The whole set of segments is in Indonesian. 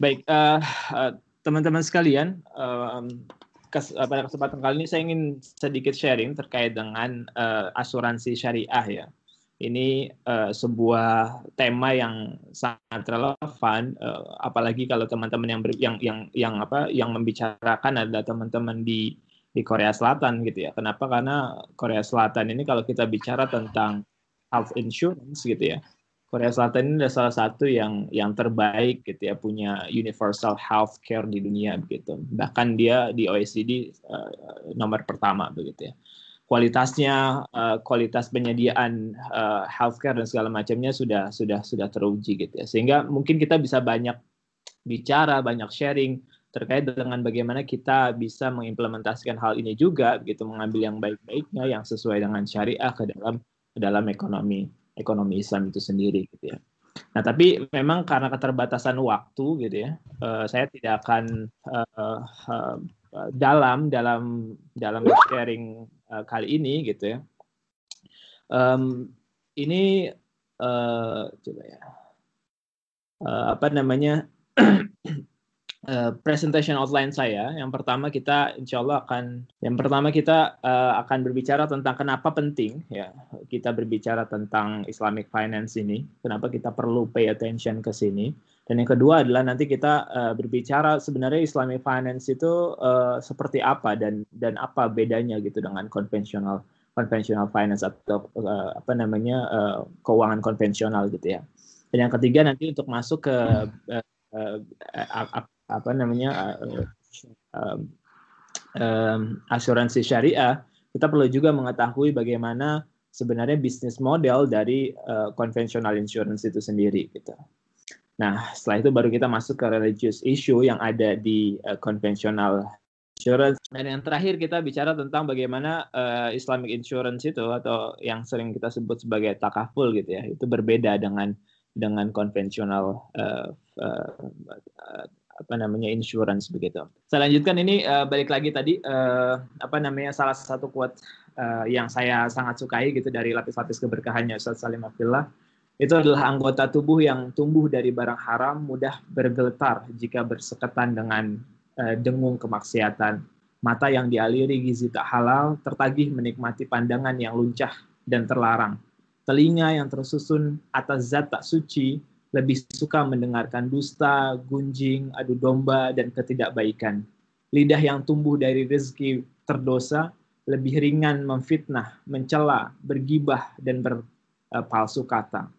Baik, uh, uh, teman-teman sekalian, uh, kes, uh, pada kesempatan kali ini saya ingin sedikit sharing terkait dengan uh, asuransi syariah ya. Ini uh, sebuah tema yang sangat relevan, uh, apalagi kalau teman-teman yang, yang yang yang apa yang membicarakan adalah teman-teman di di Korea Selatan gitu ya. Kenapa? Karena Korea Selatan ini kalau kita bicara tentang health insurance gitu ya, Korea Selatan ini adalah salah satu yang yang terbaik gitu ya punya universal health care di dunia begitu. Bahkan dia di OECD uh, eh, nomor pertama begitu ya. Kualitasnya, uh, kualitas penyediaan uh, healthcare dan segala macamnya sudah sudah sudah teruji gitu ya. Sehingga mungkin kita bisa banyak bicara, banyak sharing terkait dengan bagaimana kita bisa mengimplementasikan hal ini juga gitu mengambil yang baik-baiknya yang sesuai dengan syariah ke dalam ke dalam ekonomi ekonomi Islam itu sendiri gitu ya. Nah, tapi memang karena keterbatasan waktu gitu ya, uh, saya tidak akan uh, uh, dalam dalam dalam sharing uh, kali ini gitu ya. Um, ini uh, coba ya, uh, apa namanya uh, presentation outline saya. Yang pertama kita insya Allah akan yang pertama kita uh, akan berbicara tentang kenapa penting ya kita berbicara tentang Islamic finance ini, kenapa kita perlu pay attention ke sini. Dan yang kedua adalah nanti kita uh, berbicara sebenarnya Islamic finance itu uh, seperti apa dan dan apa bedanya gitu dengan konvensional konvensional finance atau uh, apa namanya uh, keuangan konvensional gitu ya. Dan yang ketiga nanti untuk masuk ke uh, uh, apa namanya uh, um, um, asuransi syariah, kita perlu juga mengetahui bagaimana sebenarnya bisnis model dari uh, insurance itu sendiri gitu. Nah, setelah itu baru kita masuk ke religious issue yang ada di uh, insurance. Dan yang terakhir kita bicara tentang bagaimana uh, Islamic insurance itu atau yang sering kita sebut sebagai takaful gitu ya, itu berbeda dengan dengan konvensional uh, uh, apa namanya insurance begitu. Saya lanjutkan ini uh, balik lagi tadi uh, apa namanya salah satu quote uh, yang saya sangat sukai gitu dari lapis-lapis keberkahannya Ustaz Salim Abdullah itu adalah anggota tubuh yang tumbuh dari barang haram mudah bergetar jika bersekatan dengan uh, dengung kemaksiatan. Mata yang dialiri gizi tak halal tertagih menikmati pandangan yang luncah dan terlarang. Telinga yang tersusun atas zat tak suci lebih suka mendengarkan dusta, gunjing, adu domba, dan ketidakbaikan. Lidah yang tumbuh dari rezeki terdosa lebih ringan memfitnah, mencela, bergibah, dan berpalsu kata.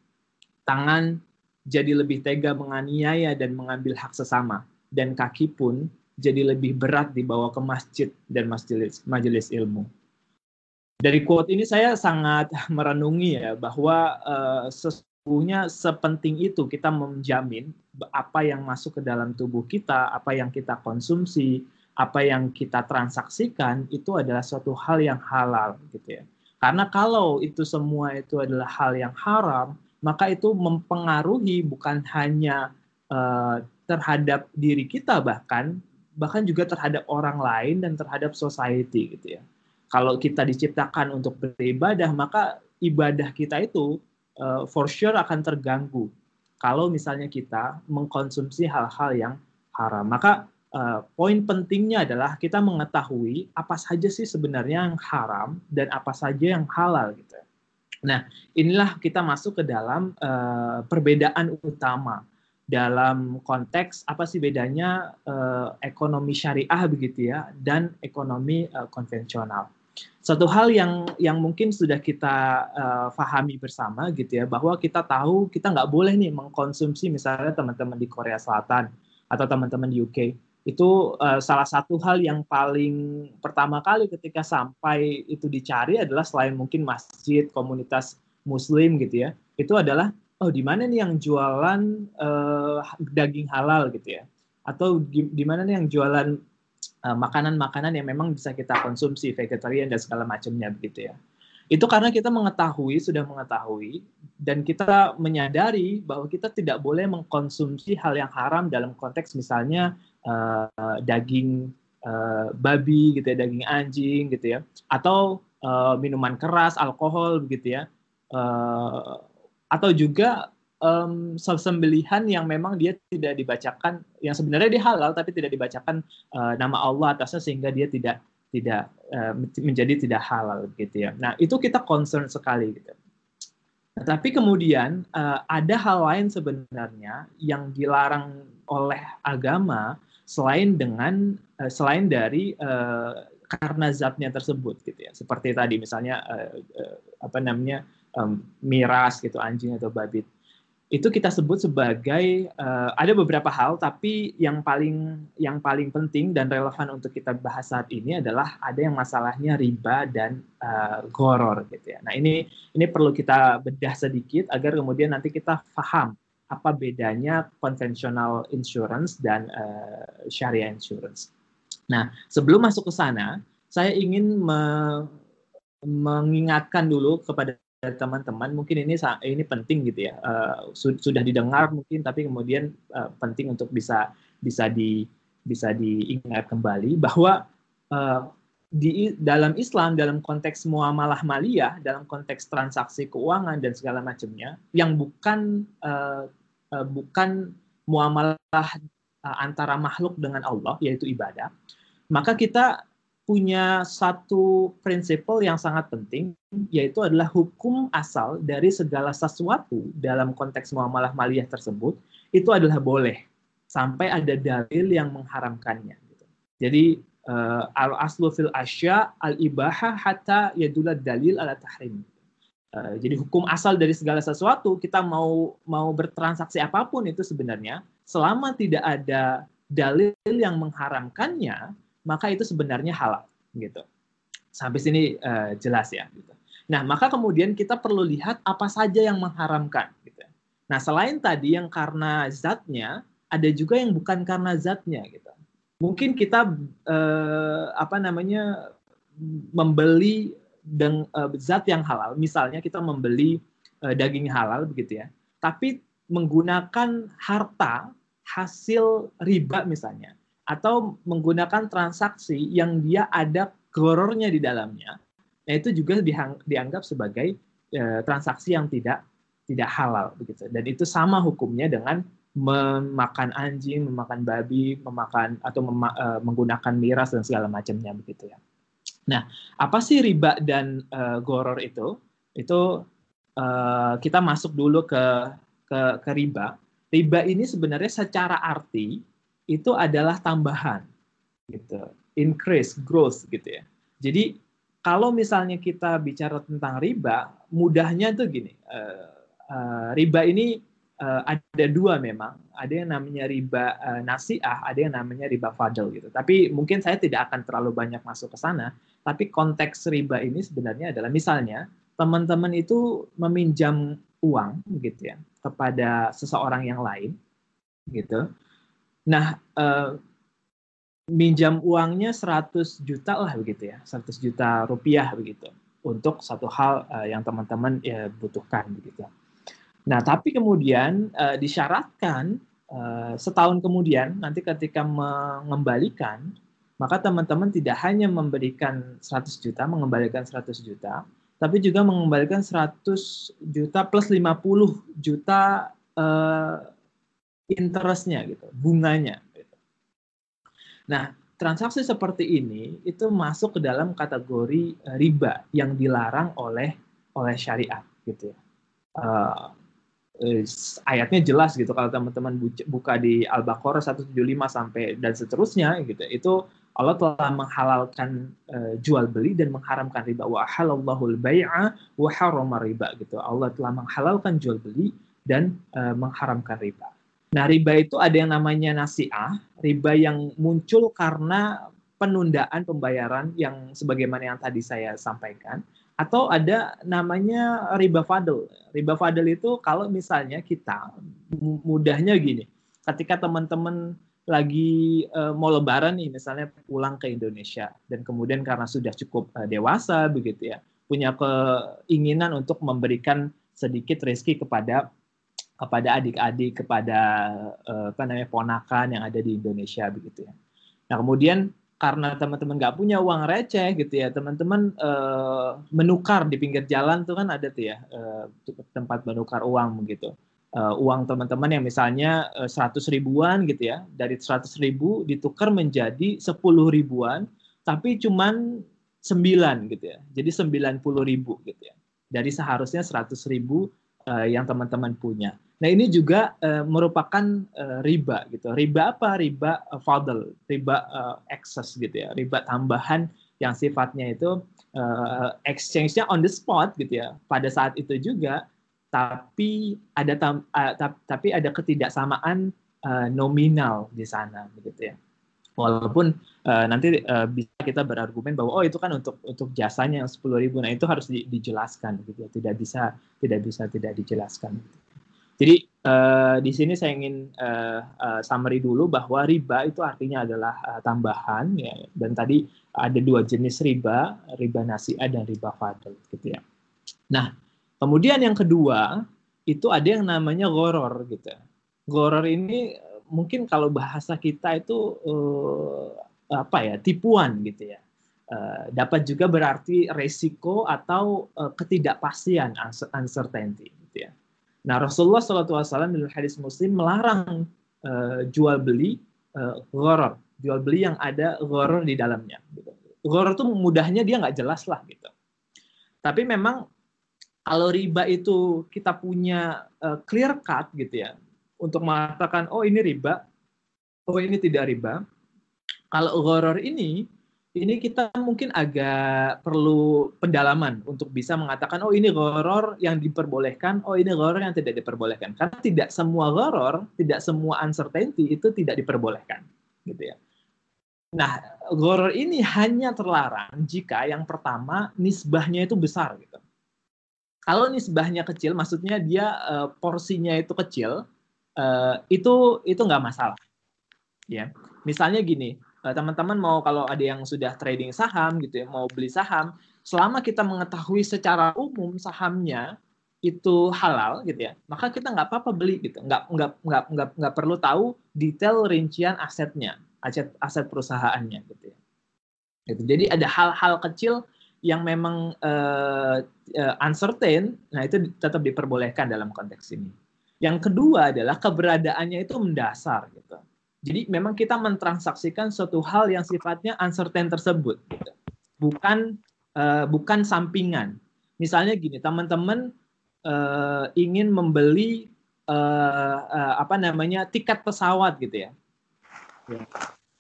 Tangan jadi lebih tega menganiaya dan mengambil hak sesama, dan kaki pun jadi lebih berat dibawa ke masjid dan majelis, majelis ilmu. Dari quote ini saya sangat merenungi ya bahwa uh, sesungguhnya sepenting itu kita menjamin apa yang masuk ke dalam tubuh kita, apa yang kita konsumsi, apa yang kita transaksikan itu adalah suatu hal yang halal gitu ya. Karena kalau itu semua itu adalah hal yang haram, maka itu mempengaruhi bukan hanya uh, terhadap diri kita bahkan bahkan juga terhadap orang lain dan terhadap society gitu ya. Kalau kita diciptakan untuk beribadah, maka ibadah kita itu uh, for sure akan terganggu kalau misalnya kita mengkonsumsi hal-hal yang haram. Maka uh, poin pentingnya adalah kita mengetahui apa saja sih sebenarnya yang haram dan apa saja yang halal gitu. Nah, inilah kita masuk ke dalam uh, perbedaan utama dalam konteks apa sih bedanya uh, ekonomi syariah begitu ya dan ekonomi uh, konvensional satu hal yang yang mungkin sudah kita uh, fahami bersama gitu ya bahwa kita tahu kita nggak boleh nih mengkonsumsi misalnya teman-teman di Korea Selatan atau teman-teman di UK itu uh, salah satu hal yang paling pertama kali ketika sampai itu dicari adalah selain mungkin masjid komunitas muslim gitu ya itu adalah oh di mana nih yang jualan uh, daging halal? gitu ya. Atau di, mana nih yang jualan makanan-makanan uh, yang memang bisa kita konsumsi vegetarian dan segala macamnya begitu ya. Itu karena kita mengetahui sudah mengetahui dan kita menyadari bahwa kita tidak boleh mengkonsumsi hal yang haram dalam konteks misalnya uh, daging uh, babi gitu ya, daging anjing gitu ya, atau uh, minuman keras, alkohol begitu ya, uh, atau juga um, sembelihan yang memang dia tidak dibacakan, yang sebenarnya dia halal tapi tidak dibacakan uh, nama Allah atasnya sehingga dia tidak tidak uh, menjadi tidak halal gitu ya. Nah itu kita concern sekali gitu. Nah, tapi kemudian uh, ada hal lain sebenarnya yang dilarang oleh agama selain dengan uh, selain dari uh, karena zatnya tersebut gitu ya seperti tadi misalnya uh, uh, apa namanya um, miras gitu anjing atau babi itu kita sebut sebagai uh, ada beberapa hal tapi yang paling yang paling penting dan relevan untuk kita bahas saat ini adalah ada yang masalahnya riba dan uh, goror gitu ya. Nah ini ini perlu kita bedah sedikit agar kemudian nanti kita paham apa bedanya konvensional insurance dan uh, syariah insurance. Nah, sebelum masuk ke sana, saya ingin me mengingatkan dulu kepada teman-teman mungkin ini ini penting gitu ya. Uh, sudah didengar mungkin tapi kemudian uh, penting untuk bisa bisa di bisa diingat kembali bahwa uh, di dalam Islam dalam konteks muamalah maliyah dalam konteks transaksi keuangan dan segala macamnya yang bukan uh, uh, bukan muamalah uh, antara makhluk dengan Allah yaitu ibadah maka kita punya satu prinsip yang sangat penting yaitu adalah hukum asal dari segala sesuatu dalam konteks muamalah maliyah tersebut itu adalah boleh sampai ada dalil yang mengharamkannya. Gitu. Jadi uh, al aslu fil asya al ibaha hatta yadulat dalil ala tahrim. Uh, jadi hukum asal dari segala sesuatu kita mau mau bertransaksi apa pun itu sebenarnya selama tidak ada dalil yang mengharamkannya maka itu sebenarnya halal gitu. Sampai sini uh, jelas ya. Gitu. Nah, maka kemudian kita perlu lihat apa saja yang mengharamkan. Gitu. Nah, selain tadi yang karena zatnya, ada juga yang bukan karena zatnya. Gitu. Mungkin kita uh, apa namanya membeli dengan uh, zat yang halal. Misalnya kita membeli uh, daging halal begitu ya. Tapi menggunakan harta hasil riba misalnya atau menggunakan transaksi yang dia ada gorornya di dalamnya, nah itu juga dianggap sebagai e, transaksi yang tidak tidak halal begitu. Dan itu sama hukumnya dengan memakan anjing, memakan babi, memakan atau mema, e, menggunakan miras dan segala macamnya begitu ya. Nah, apa sih riba dan e, goror itu? Itu e, kita masuk dulu ke ke, ke riba. Riba ini sebenarnya secara arti itu adalah tambahan gitu. Increase growth gitu ya. Jadi kalau misalnya kita bicara tentang riba mudahnya tuh gini uh, uh, riba ini uh, ada dua memang. Ada yang namanya riba uh, nasiah ada yang namanya riba fadl gitu. Tapi mungkin saya tidak akan terlalu banyak masuk ke sana. Tapi konteks riba ini sebenarnya adalah misalnya teman-teman itu meminjam uang gitu ya kepada seseorang yang lain gitu Nah, uh, minjam uangnya 100 juta lah begitu ya, 100 juta rupiah begitu untuk satu hal uh, yang teman-teman ya, butuhkan begitu. Nah, tapi kemudian uh, disyaratkan uh, setahun kemudian nanti ketika mengembalikan maka teman-teman tidak hanya memberikan 100 juta, mengembalikan 100 juta, tapi juga mengembalikan 100 juta plus 50 juta uh, interestnya gitu, bunganya. Gitu. Nah, transaksi seperti ini itu masuk ke dalam kategori uh, riba yang dilarang oleh oleh syariat gitu ya. Uh, ayatnya jelas gitu kalau teman-teman buka di Al-Baqarah 175 sampai dan seterusnya gitu. Itu Allah telah menghalalkan uh, jual beli dan mengharamkan riba wa halallahu al-bai'a wa harrama riba gitu. Allah telah menghalalkan jual beli dan uh, mengharamkan riba. Nah, riba itu ada yang namanya nasiah, riba yang muncul karena penundaan pembayaran yang sebagaimana yang tadi saya sampaikan, atau ada namanya riba fadl. Riba fadl itu kalau misalnya kita mudahnya gini, ketika teman-teman lagi uh, mau lebaran nih misalnya pulang ke Indonesia dan kemudian karena sudah cukup uh, dewasa begitu ya, punya keinginan untuk memberikan sedikit rezeki kepada kepada adik-adik, kepada uh, apa namanya ponakan yang ada di Indonesia begitu ya. Nah kemudian karena teman-teman nggak punya uang receh gitu ya, teman-teman uh, menukar di pinggir jalan tuh kan ada tuh ya uh, tempat menukar uang begitu. uh, uang teman-teman yang misalnya uh, 100 ribuan gitu ya, dari 100 ribu ditukar menjadi 10 ribuan, tapi cuman 9 gitu ya. Jadi 90 ribu gitu ya. Dari seharusnya 100 ribu uh, yang teman-teman punya. Nah ini juga uh, merupakan uh, riba gitu. Riba apa? Riba uh, fadl, riba uh, excess gitu ya. Riba tambahan yang sifatnya itu uh, exchange-nya on the spot gitu ya. Pada saat itu juga tapi ada tam, uh, tapi ada ketidaksamaan uh, nominal di sana begitu ya walaupun uh, nanti uh, bisa kita berargumen bahwa oh itu kan untuk untuk jasanya yang sepuluh ribu nah itu harus di, dijelaskan gitu ya tidak bisa tidak bisa tidak dijelaskan jadi uh, di sini saya ingin uh, uh, summary dulu bahwa riba itu artinya adalah uh, tambahan ya dan tadi ada dua jenis riba riba nasi'ah dan riba fadl gitu ya nah Kemudian yang kedua, itu ada yang namanya goror gitu. Goror ini mungkin kalau bahasa kita itu uh, apa ya tipuan gitu ya. Uh, dapat juga berarti resiko atau uh, ketidakpastian uncertainty gitu ya. Nah Rasulullah SAW dalam hadis Muslim melarang uh, jual beli uh, goror, jual beli yang ada goror di dalamnya. Goror itu mudahnya dia nggak jelas lah gitu. Tapi memang kalau riba itu kita punya uh, clear cut gitu ya untuk mengatakan oh ini riba, oh ini tidak riba. Kalau horror ini ini kita mungkin agak perlu pendalaman untuk bisa mengatakan oh ini horror yang diperbolehkan, oh ini horror yang tidak diperbolehkan. Karena tidak semua horror, tidak semua uncertainty itu tidak diperbolehkan, gitu ya. Nah, horror ini hanya terlarang jika yang pertama nisbahnya itu besar gitu kalau nisbahnya kecil, maksudnya dia uh, porsinya itu kecil, uh, itu itu nggak masalah. Ya, misalnya gini, teman-teman mau kalau ada yang sudah trading saham gitu ya, mau beli saham, selama kita mengetahui secara umum sahamnya itu halal gitu ya, maka kita nggak apa-apa beli gitu, nggak nggak nggak nggak nggak perlu tahu detail rincian asetnya, aset aset perusahaannya gitu ya. Gitu. Jadi ada hal-hal kecil yang memang uh, uh, uncertain, nah itu tetap diperbolehkan dalam konteks ini. Yang kedua adalah keberadaannya itu mendasar gitu. Jadi memang kita mentransaksikan suatu hal yang sifatnya uncertain tersebut, gitu. bukan uh, bukan sampingan. Misalnya gini, teman-teman uh, ingin membeli uh, uh, apa namanya tiket pesawat gitu ya. ya.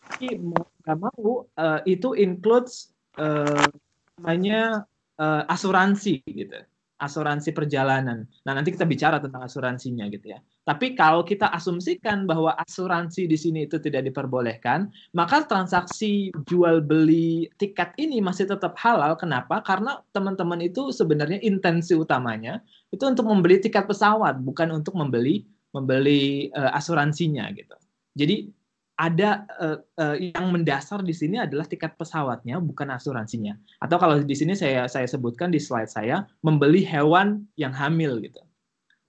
Tapi mau nggak mau uh, itu includes uh, namanya uh, asuransi gitu asuransi perjalanan. Nah, nanti kita bicara tentang asuransinya gitu ya. Tapi kalau kita asumsikan bahwa asuransi di sini itu tidak diperbolehkan, maka transaksi jual beli tiket ini masih tetap halal. Kenapa? Karena teman-teman itu sebenarnya intensi utamanya itu untuk membeli tiket pesawat, bukan untuk membeli membeli uh, asuransinya gitu. Jadi ada uh, uh, yang mendasar di sini adalah tiket pesawatnya bukan asuransinya. Atau kalau di sini saya saya sebutkan di slide saya membeli hewan yang hamil gitu.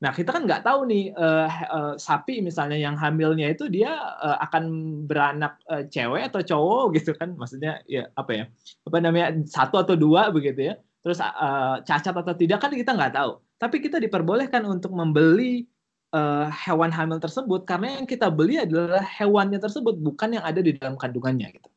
Nah kita kan nggak tahu nih uh, uh, sapi misalnya yang hamilnya itu dia uh, akan beranak uh, cewek atau cowok gitu kan? Maksudnya ya apa ya? Apa namanya satu atau dua begitu ya? Terus uh, cacat atau tidak kan kita nggak tahu. Tapi kita diperbolehkan untuk membeli uh, hewan hamil tersebut karena yang kita beli adalah hewannya tersebut bukan yang ada di dalam kandungannya gitu.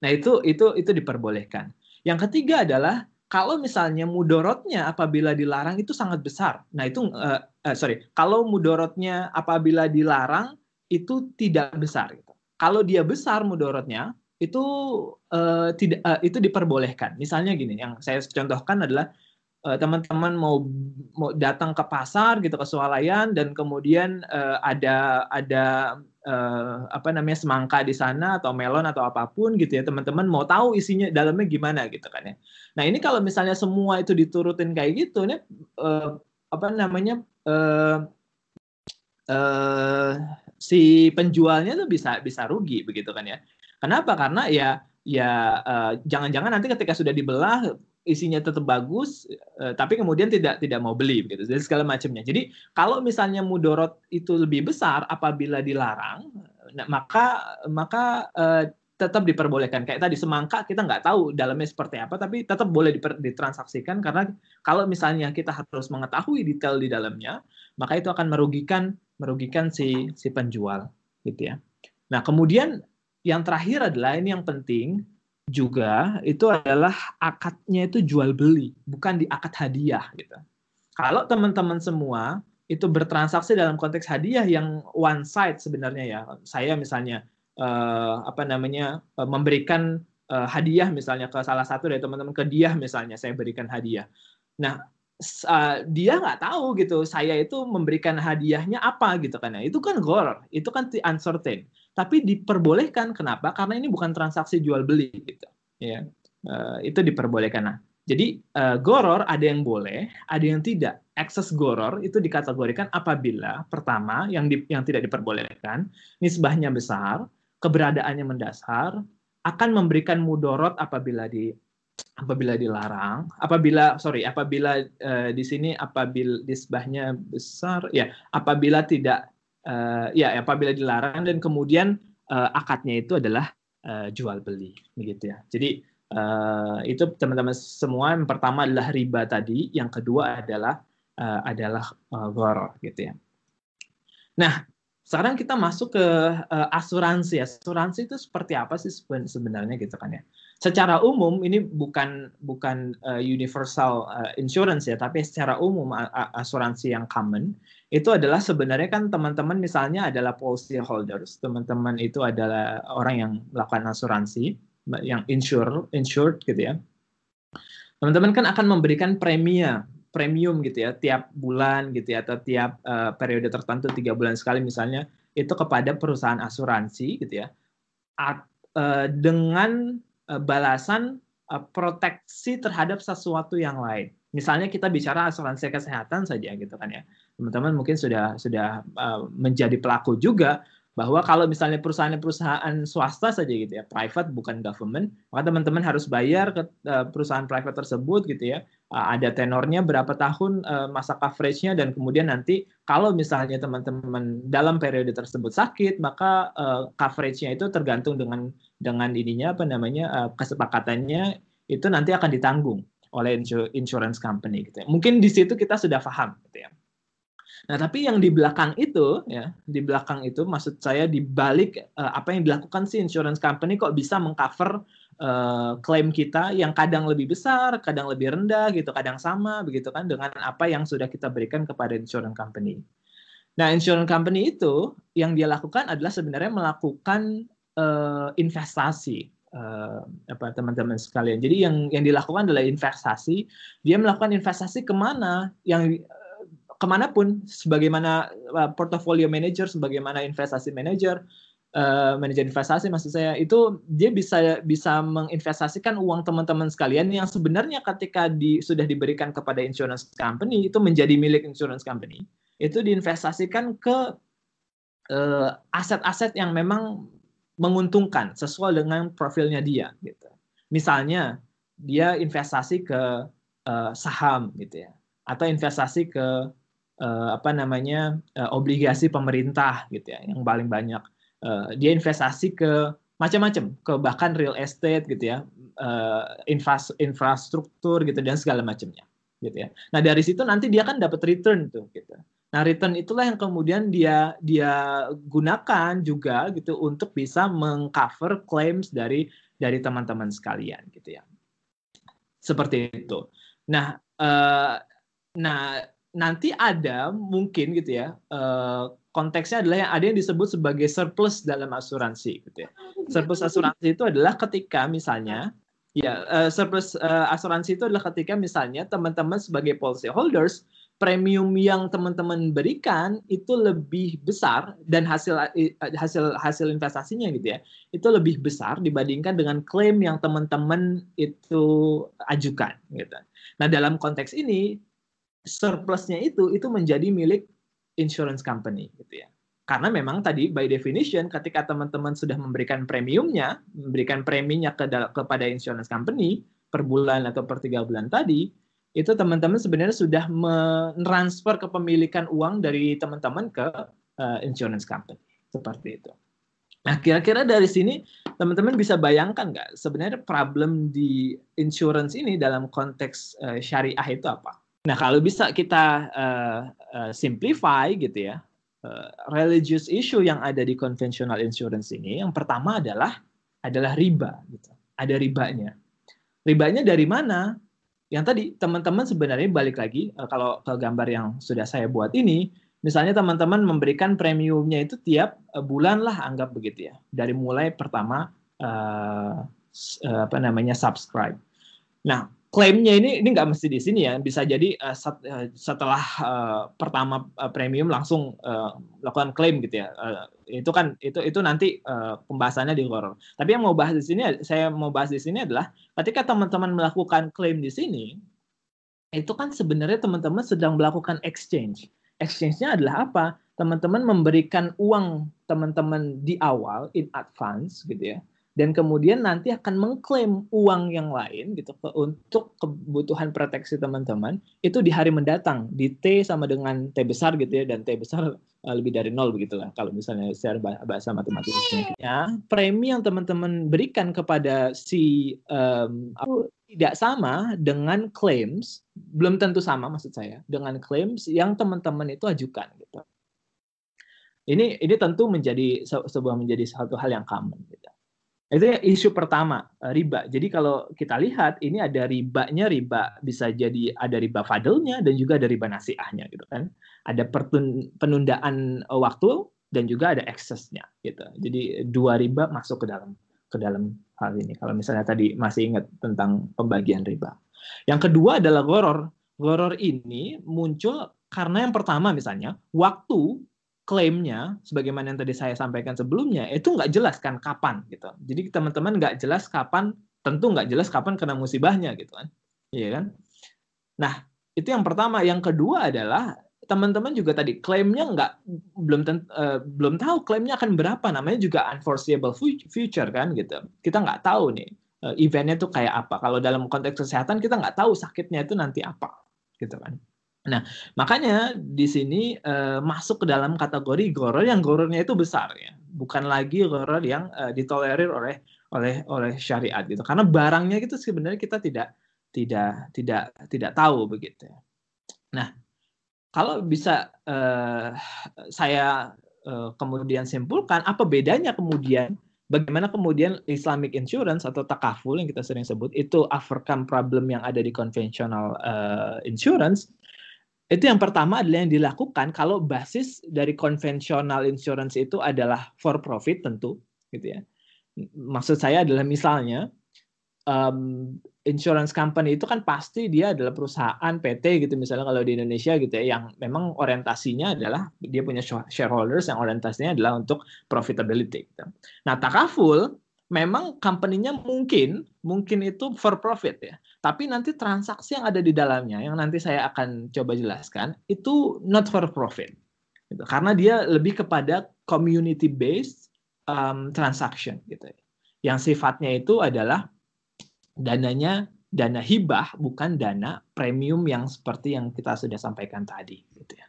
Nah, itu itu itu diperbolehkan. Yang ketiga adalah kalau misalnya mudorotnya apabila dilarang itu sangat besar. Nah, itu uh, uh, sorry, kalau mudorotnya apabila dilarang itu tidak besar gitu. Kalau dia besar mudorotnya itu uh, tidak uh, itu diperbolehkan. Misalnya gini, yang saya contohkan adalah teman-teman mau mau datang ke pasar gitu ke swalayan dan kemudian uh, ada ada uh, apa namanya semangka di sana atau melon atau apa pun gitu ya teman-teman mau tahu isinya dalamnya gimana gitu kan ya. Nah ini kalau misalnya semua itu diturutin kayak gitu nih uh, apa namanya uh, uh, si penjualnya tuh bisa bisa rugi begitu kan ya. Kenapa? Karena ya ya jangan-jangan uh, nanti ketika sudah dibelah isinya tetap bagus, uh, tapi kemudian tidak tidak mau beli begitu dan segala macamnya. Jadi kalau misalnya mudorot itu lebih besar apabila dilarang, nah, maka maka uh, tetap diperbolehkan. Kayak tadi semangka kita nggak tahu dalamnya seperti apa, tapi tetap boleh ditransaksikan karena kalau misalnya kita harus mengetahui detail di dalamnya, maka itu akan merugikan merugikan si si penjual, gitu ya. Nah kemudian yang terakhir adalah ini yang penting juga itu adalah akadnya itu jual beli, bukan di akad hadiah, gitu. Kalau teman-teman semua itu bertransaksi dalam konteks hadiah yang one side sebenarnya ya, saya misalnya uh, apa namanya uh, memberikan uh, hadiah misalnya ke salah satu dari teman-teman ke dia misalnya saya berikan hadiah. Nah uh, dia nggak tahu gitu saya itu memberikan hadiahnya apa gitu kan. Ya itu kan gor itu kan uncertain. Tapi diperbolehkan kenapa? Karena ini bukan transaksi jual beli gitu ya. Uh, itu diperbolehkan. Nah jadi uh, goror ada yang boleh, ada yang tidak. Akses goror itu dikategorikan apabila pertama yang di, yang tidak diperbolehkan nisbahnya besar, keberadaannya mendasar akan memberikan mudorot apabila di apabila dilarang, apabila sorry, apabila uh, di sini apabila disbahnya besar, ya apabila tidak, uh, ya apabila dilarang dan kemudian uh, akadnya itu adalah uh, jual beli, begitu ya. Jadi uh, itu teman-teman semua yang pertama adalah riba tadi, yang kedua adalah uh, adalah uh, gor, gitu ya. Nah, sekarang kita masuk ke uh, asuransi. Asuransi itu seperti apa sih sebenarnya gitu kan ya? Secara umum ini bukan bukan uh, universal uh, insurance ya, tapi secara umum asuransi yang common itu adalah sebenarnya kan teman-teman misalnya adalah policy holders, teman-teman itu adalah orang yang melakukan asuransi, yang insure insured gitu ya. Teman-teman kan akan memberikan premia premium gitu ya tiap bulan gitu ya atau tiap uh, periode tertentu tiga bulan sekali misalnya itu kepada perusahaan asuransi gitu ya At, uh, dengan balasan uh, proteksi terhadap sesuatu yang lain misalnya kita bicara asuransi kesehatan saja gitu kan ya teman-teman mungkin sudah sudah uh, menjadi pelaku juga bahwa kalau misalnya perusahaan-perusahaan swasta saja gitu ya, private bukan government, maka teman-teman harus bayar ke perusahaan private tersebut gitu ya. Ada tenornya berapa tahun masa coverage-nya dan kemudian nanti kalau misalnya teman-teman dalam periode tersebut sakit, maka uh, coverage-nya itu tergantung dengan dengan ininya apa namanya uh, kesepakatannya itu nanti akan ditanggung oleh insurance company gitu ya. Mungkin di situ kita sudah paham gitu ya. Nah, tapi yang di belakang itu, ya, di belakang itu, maksud saya di balik uh, apa yang dilakukan sih insurance company kok bisa mengcover uh, klaim kita yang kadang lebih besar, kadang lebih rendah, gitu, kadang sama, begitu kan, dengan apa yang sudah kita berikan kepada insurance company. Nah, insurance company itu yang dia lakukan adalah sebenarnya melakukan uh, investasi uh, apa teman-teman sekalian. Jadi yang yang dilakukan adalah investasi. Dia melakukan investasi ke mana? Yang ke mana pun sebagaimana uh, portfolio manager sebagaimana investasi manager uh, manajer investasi maksud saya itu dia bisa bisa menginvestasikan uang teman-teman sekalian yang sebenarnya ketika di, sudah diberikan kepada insurance company itu menjadi milik insurance company itu diinvestasikan ke aset-aset uh, yang memang menguntungkan sesuai dengan profilnya dia gitu. Misalnya dia investasi ke uh, saham gitu ya. Atau investasi ke uh, apa namanya uh, obligasi pemerintah gitu ya yang paling banyak. Uh, dia investasi ke macam-macam ke bahkan real estate gitu ya. Uh, infras infrastruktur gitu dan segala macamnya gitu ya. Nah dari situ nanti dia kan dapat return tuh gitu nah return itulah yang kemudian dia dia gunakan juga gitu untuk bisa mengcover claims dari dari teman-teman sekalian gitu ya seperti itu nah uh, nah nanti ada mungkin gitu ya uh, konteksnya adalah yang ada yang disebut sebagai surplus dalam asuransi gitu ya. Surplus asuransi itu adalah ketika misalnya ya uh, surplus uh, asuransi itu adalah ketika misalnya teman-teman sebagai policy holders premium yang teman-teman berikan itu lebih besar dan hasil hasil hasil investasinya gitu ya itu lebih besar dibandingkan dengan klaim yang teman-teman itu ajukan gitu. Nah dalam konteks ini surplusnya itu itu menjadi milik insurance company gitu ya. Karena memang tadi by definition ketika teman-teman sudah memberikan premiumnya, memberikan preminya ke, kepada insurance company per bulan atau per tiga bulan tadi, itu teman-teman sebenarnya sudah mentransfer kepemilikan uang dari teman-teman ke uh, insurance company seperti itu. Nah, kira-kira dari sini teman-teman bisa bayangkan nggak sebenarnya problem di insurance ini dalam konteks uh, syariah itu apa? Nah, kalau bisa kita uh, uh, simplify gitu ya, religious issue yang ada di conventional insurance ini, yang pertama adalah adalah riba. Gitu. Ada ribanya. Ribanya dari mana? Yang tadi teman-teman sebenarnya balik lagi uh, kalau ke gambar yang sudah saya buat ini, misalnya teman-teman memberikan premiumnya itu tiap uh, bulan lah anggap begitu ya dari mulai pertama apa namanya subscribe nah klaimnya ini ini nggak mesti di sini ya bisa jadi uh, set, uh, setelah uh, pertama uh, premium langsung uh, melakukan klaim gitu ya uh, itu kan itu itu nanti uh, pembahasannya di horror tapi yang mau bahas di sini saya mau bahas di sini adalah ketika teman-teman melakukan klaim di sini itu kan sebenarnya teman-teman sedang melakukan exchange exchange-nya adalah apa? Teman-teman memberikan uang teman-teman di awal in advance gitu ya. Dan kemudian nanti akan mengklaim uang yang lain gitu untuk kebutuhan proteksi teman-teman itu di hari mendatang di T sama dengan T besar gitu ya dan T besar uh, lebih dari nol begitulah kalau misalnya secara bahasa matematikanya. Ya, premi yang teman-teman berikan kepada si um, tidak sama dengan claims, belum tentu sama maksud saya, dengan claims yang teman-teman itu ajukan gitu. Ini ini tentu menjadi sebuah menjadi satu hal yang common gitu. Itu isu pertama, eh, riba. Jadi kalau kita lihat ini ada ribanya, riba bisa jadi ada riba fadlnya dan juga ada riba nasiahnya gitu kan. Ada penundaan waktu dan juga ada eksesnya gitu. Jadi dua riba masuk ke dalam ke dalam hal ini. Kalau misalnya tadi masih ingat tentang pembagian riba. Yang kedua adalah goror. Goror ini muncul karena yang pertama misalnya waktu klaimnya, sebagaimana yang tadi saya sampaikan sebelumnya, itu nggak jelas kan kapan gitu. Jadi teman-teman nggak jelas kapan, tentu nggak jelas kapan kena musibahnya gitu kan, iya kan? Nah itu yang pertama. Yang kedua adalah teman-teman juga tadi klaimnya nggak belum uh, belum tahu klaimnya akan berapa namanya juga unforeseeable future kan gitu kita nggak tahu nih uh, eventnya tuh kayak apa kalau dalam konteks kesehatan kita nggak tahu sakitnya itu nanti apa gitu kan nah makanya di sini uh, masuk ke dalam kategori goror yang gorornya itu besar ya bukan lagi goror yang uh, ditolerir oleh oleh oleh syariat gitu karena barangnya itu sebenarnya kita tidak tidak tidak tidak tahu begitu ya. nah kalau bisa uh, saya uh, kemudian simpulkan apa bedanya kemudian bagaimana kemudian Islamic insurance atau takaful yang kita sering sebut itu overcome problem yang ada di conventional uh, insurance itu yang pertama adalah yang dilakukan kalau basis dari conventional insurance itu adalah for profit tentu gitu ya maksud saya adalah misalnya um, insurance company itu kan pasti dia adalah perusahaan PT gitu misalnya kalau di Indonesia gitu ya yang memang orientasinya adalah dia punya shareholders yang orientasinya adalah untuk profitability gitu. Nah, takaful memang company-nya mungkin mungkin itu for profit ya. Tapi nanti transaksi yang ada di dalamnya yang nanti saya akan coba jelaskan itu not for profit. Gitu. Karena dia lebih kepada community based um, transaction gitu. Ya. Yang sifatnya itu adalah dananya dana hibah bukan dana premium yang seperti yang kita sudah sampaikan tadi gitu ya.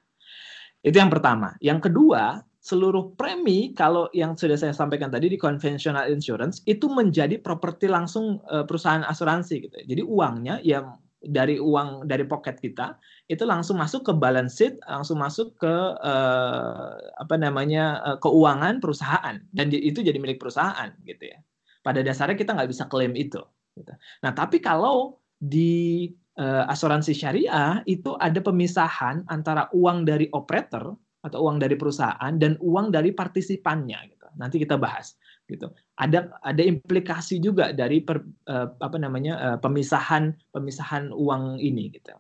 Itu yang pertama. Yang kedua, seluruh premi kalau yang sudah saya sampaikan tadi di conventional insurance itu menjadi properti langsung uh, perusahaan asuransi gitu. Jadi uangnya yang dari uang dari pocket kita itu langsung masuk ke balance sheet, langsung masuk ke uh, apa namanya uh, keuangan perusahaan dan itu jadi milik perusahaan gitu ya. Pada dasarnya kita nggak bisa klaim itu. Gitu. Nah, tapi kalau di uh, asuransi syariah itu ada pemisahan antara uang dari operator atau uang dari perusahaan dan uang dari partisipannya gitu. Nanti kita bahas gitu. Ada ada implikasi juga dari per, uh, apa namanya uh, pemisahan pemisahan uang ini gitu.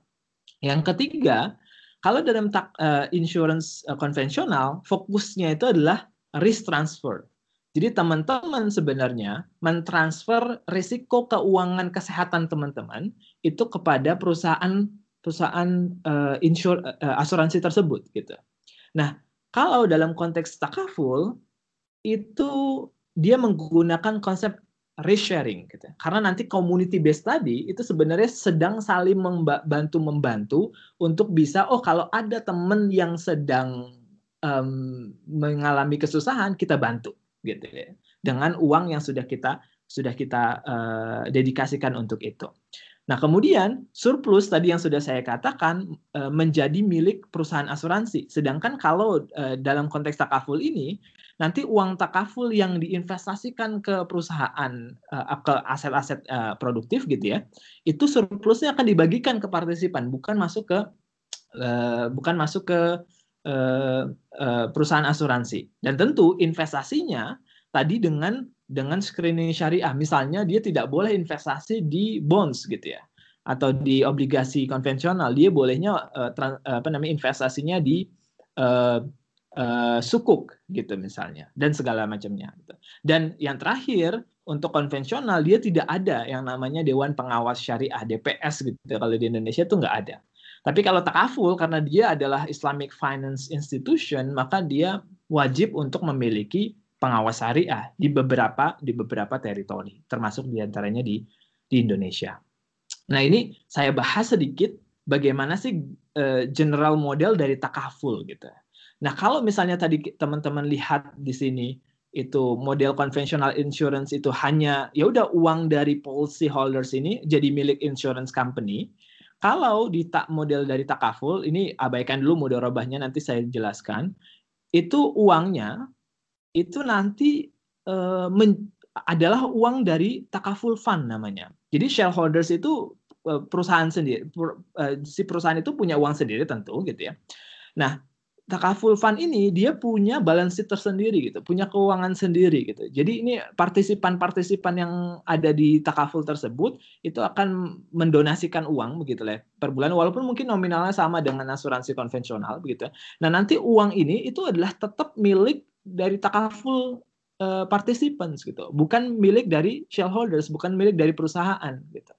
Yang ketiga, kalau dalam tak, uh, insurance uh, konvensional fokusnya itu adalah risk transfer. Jadi teman-teman sebenarnya mentransfer risiko keuangan kesehatan teman-teman itu kepada perusahaan perusahaan uh, insur, uh, asuransi tersebut gitu. Nah, kalau dalam konteks takaful itu dia menggunakan konsep risk sharing gitu. Karena nanti community based tadi itu sebenarnya sedang saling membantu membantu untuk bisa oh kalau ada teman yang sedang um, mengalami kesusahan kita bantu gitu ya dengan uang yang sudah kita sudah kita uh, dedikasikan untuk itu. Nah, kemudian surplus tadi yang sudah saya katakan uh, menjadi milik perusahaan asuransi. Sedangkan kalau uh, dalam konteks takaful ini nanti uang takaful yang diinvestasikan ke perusahaan uh, ke aset-aset produktif gitu ya, itu surplusnya akan dibagikan ke partisipan, bukan masuk ke bukan masuk ke perusahaan asuransi. Dan tentu investasinya tadi dengan dengan screening syariah. Misalnya dia tidak boleh investasi di bonds gitu ya atau di obligasi konvensional. Dia bolehnya uh, trans, apa namanya investasinya di uh, uh, sukuk gitu misalnya dan segala macamnya gitu. Dan yang terakhir untuk konvensional dia tidak ada yang namanya Dewan Pengawas Syariah DPS gitu. Kalau di Indonesia itu nggak ada. Tapi kalau takaful karena dia adalah Islamic Finance Institution, maka dia wajib untuk memiliki pengawas syariah di beberapa di beberapa teritori, termasuk di antaranya di di Indonesia. Nah ini saya bahas sedikit bagaimana sih uh, general model dari takaful gitu. Nah kalau misalnya tadi teman-teman lihat di sini itu model konvensional insurance itu hanya ya udah uang dari policy holders ini jadi milik insurance company. Kalau di tak model dari takaful ini abaikan dulu mudorobahnya nanti saya jelaskan. Itu uangnya itu nanti uh, men, adalah uang dari takaful fund namanya. Jadi shareholders itu uh, perusahaan sendiri, uh, si perusahaan itu punya uang sendiri tentu gitu ya. Nah, takaful fund ini dia punya balance sheet tersendiri gitu, punya keuangan sendiri gitu. Jadi ini partisipan-partisipan yang ada di takaful tersebut itu akan mendonasikan uang begitu lah per bulan walaupun mungkin nominalnya sama dengan asuransi konvensional begitu. Ya. Nah, nanti uang ini itu adalah tetap milik dari takaful uh, participants gitu, bukan milik dari shareholders, bukan milik dari perusahaan gitu.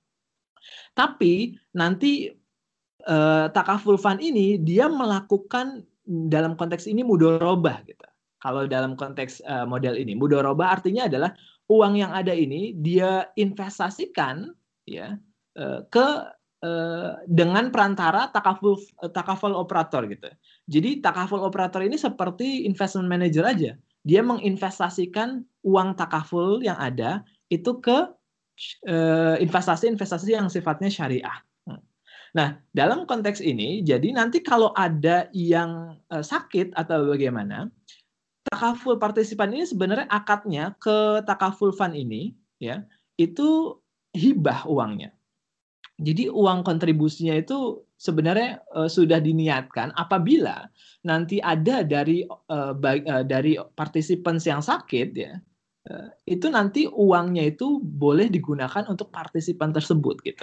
Tapi nanti uh, takaful fund ini dia melakukan dalam konteks ini mudorobah gitu. Kalau dalam konteks uh, model ini, mudorobah artinya adalah uang yang ada ini dia investasikan ya uh, ke dengan perantara takaful takaful operator gitu. Jadi takaful operator ini seperti investment manager aja. Dia menginvestasikan uang takaful yang ada itu ke investasi-investasi yang sifatnya syariah. Nah, dalam konteks ini, jadi nanti kalau ada yang sakit atau bagaimana, takaful partisipan ini sebenarnya akadnya ke takaful fund ini, ya, itu hibah uangnya. Jadi uang kontribusinya itu sebenarnya uh, sudah diniatkan apabila nanti ada dari uh, uh, dari participants yang sakit ya uh, itu nanti uangnya itu boleh digunakan untuk partisipan tersebut gitu.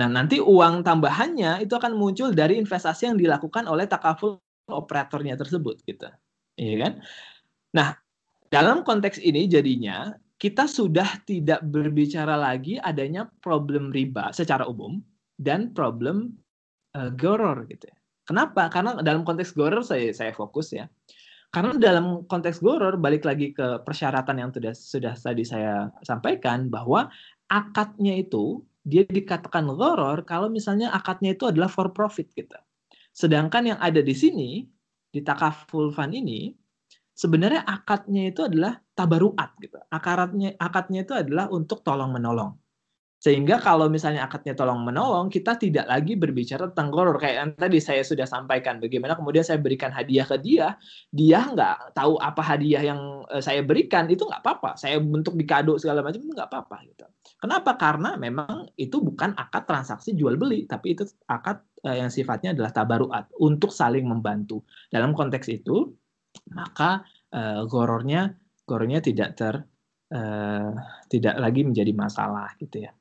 Nah, nanti uang tambahannya itu akan muncul dari investasi yang dilakukan oleh takaful operatornya tersebut gitu. Iya kan? Nah, dalam konteks ini jadinya kita sudah tidak berbicara lagi adanya problem riba secara umum dan problem uh, goror gitu ya. Kenapa? Karena dalam konteks goror saya saya fokus ya. Karena dalam konteks goror balik lagi ke persyaratan yang sudah sudah tadi saya sampaikan bahwa akadnya itu dia dikatakan goror kalau misalnya akadnya itu adalah for profit gitu. Sedangkan yang ada di sini di takaful fund ini sebenarnya akadnya itu adalah tabaruat gitu. Akaratnya akadnya itu adalah untuk tolong menolong. Sehingga kalau misalnya akadnya tolong menolong, kita tidak lagi berbicara tentang goror. Kayak yang tadi saya sudah sampaikan, bagaimana kemudian saya berikan hadiah ke dia, dia nggak tahu apa hadiah yang eh, saya berikan, itu nggak apa-apa. Saya bentuk di kado segala macam, itu nggak apa-apa. Gitu. Kenapa? Karena memang itu bukan akad transaksi jual beli, tapi itu akad eh, yang sifatnya adalah tabaruat untuk saling membantu. Dalam konteks itu, maka uh, gorornya gorornya tidak ter uh, tidak lagi menjadi masalah gitu ya.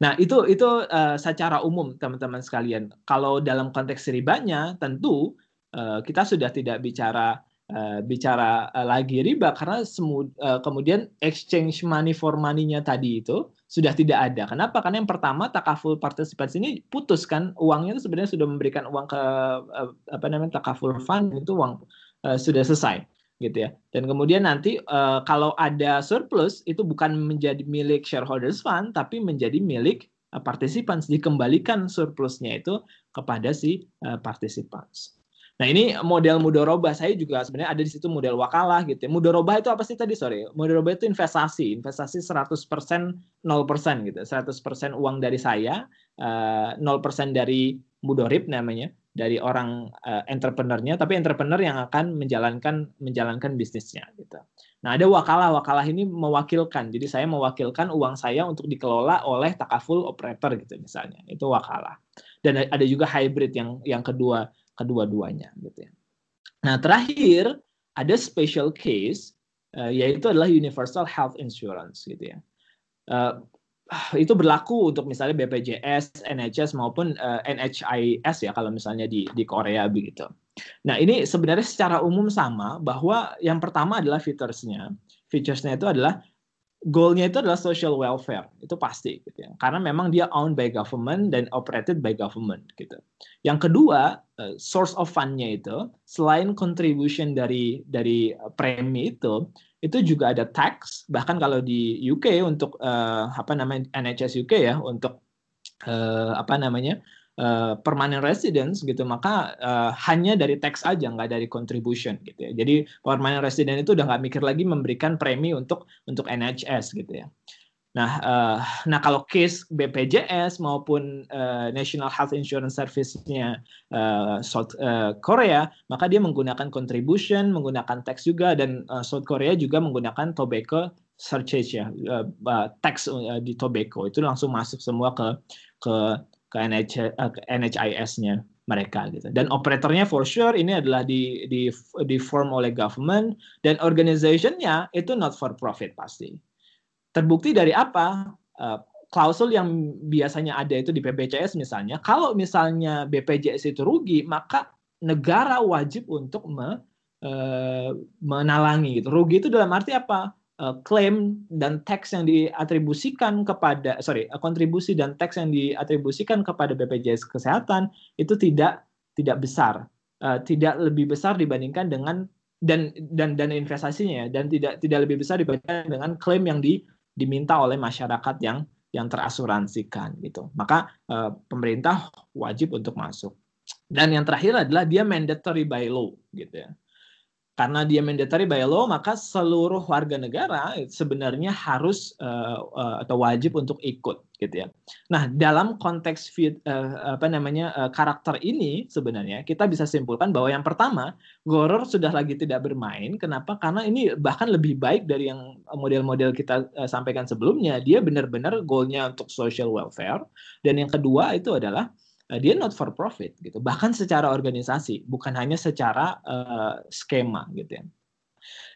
Nah itu itu uh, secara umum teman-teman sekalian. Kalau dalam konteks ribanya tentu uh, kita sudah tidak bicara uh, bicara lagi riba karena semu, uh, kemudian exchange money for money-nya tadi itu sudah tidak ada. Kenapa? Karena yang pertama takaful participants ini putus kan uangnya itu sebenarnya sudah memberikan uang ke uh, apa namanya takaful fund itu uang uh, sudah selesai gitu ya. Dan kemudian nanti uh, kalau ada surplus itu bukan menjadi milik shareholders fund tapi menjadi milik uh, participants dikembalikan surplusnya itu kepada si uh, participants. Nah ini model mudoroba saya juga sebenarnya ada di situ model wakalah gitu. Ya. Mudoroba itu apa sih tadi sorry? Mudoroba itu investasi, investasi 100% 0% gitu. 100% uang dari saya, 0% eh, dari mudorib namanya, dari orang uh, entrepreneurnya, tapi entrepreneur yang akan menjalankan menjalankan bisnisnya gitu. Nah ada wakalah, wakalah ini mewakilkan. Jadi saya mewakilkan uang saya untuk dikelola oleh takaful operator gitu misalnya. Itu wakalah. Dan ada juga hybrid yang yang kedua kedua-duanya gitu ya. Nah, terakhir ada special case uh, yaitu adalah universal health insurance gitu ya. Uh, itu berlaku untuk misalnya BPJS, NHS maupun uh, eh, NHIS ya kalau misalnya di di Korea begitu. Nah, ini sebenarnya secara umum sama bahwa yang pertama adalah featuresnya. Featuresnya itu adalah goalnya itu adalah social welfare itu pasti gitu ya karena memang dia owned by government dan operated by government gitu yang kedua eh, source of fundnya itu selain contribution dari dari eh, premi itu itu juga ada tax bahkan kalau di UK untuk uh, apa namanya NHS UK ya untuk uh, apa namanya uh, permanent residence gitu maka uh, hanya dari tax aja nggak dari contribution gitu ya. Jadi permanent resident itu udah nggak mikir lagi memberikan premi untuk untuk NHS gitu ya nah uh, nah kalau case BPJS maupun uh, National Health Insurance Service-nya uh, South uh, Korea maka dia menggunakan contribution menggunakan tax juga dan uh, South Korea juga menggunakan tobacco surcharge ya uh, tax uh, di tobacco itu langsung masuk semua ke ke ke, NH, uh, ke NHIS-nya mereka gitu. Dan operatornya for sure ini adalah di di di form oleh government dan organization-nya itu not for profit pasti. Terbukti dari apa? Uh, klausul yang biasanya ada itu di BPJS misalnya, kalau misalnya BPJS itu rugi, maka negara wajib untuk me, uh, menalangi gitu. Rugi itu dalam arti apa? klaim dan teks yang diatribusikan kepada sorry kontribusi dan teks yang diatribusikan kepada BPJS Kesehatan itu tidak tidak besar uh, tidak lebih besar dibandingkan dengan dan dan dan investasinya ya, dan tidak tidak lebih besar dibandingkan dengan klaim yang di, diminta oleh masyarakat yang yang terasuransikan gitu. Maka uh, pemerintah wajib untuk masuk. Dan yang terakhir adalah dia mandatory by law gitu ya karena dia mandatory by law maka seluruh warga negara sebenarnya harus uh, uh, atau wajib untuk ikut gitu ya. Nah dalam konteks uh, apa namanya uh, karakter ini sebenarnya kita bisa simpulkan bahwa yang pertama Goror sudah lagi tidak bermain. Kenapa? Karena ini bahkan lebih baik dari yang model-model kita uh, sampaikan sebelumnya. Dia benar-benar goalnya untuk social welfare dan yang kedua itu adalah dia not for profit gitu bahkan secara organisasi bukan hanya secara uh, skema gitu ya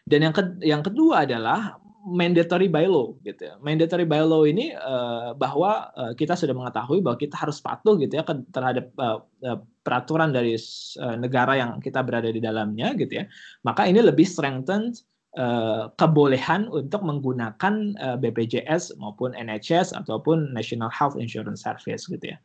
dan yang ke yang kedua adalah mandatory by law gitu ya. Mandatory by law ini uh, bahwa uh, kita sudah mengetahui bahwa kita harus patuh gitu ya terhadap uh, uh, peraturan dari uh, negara yang kita berada di dalamnya gitu ya. Maka ini lebih strengthen uh, kebolehan untuk menggunakan uh, BPJS maupun NHS ataupun National Health Insurance Service gitu ya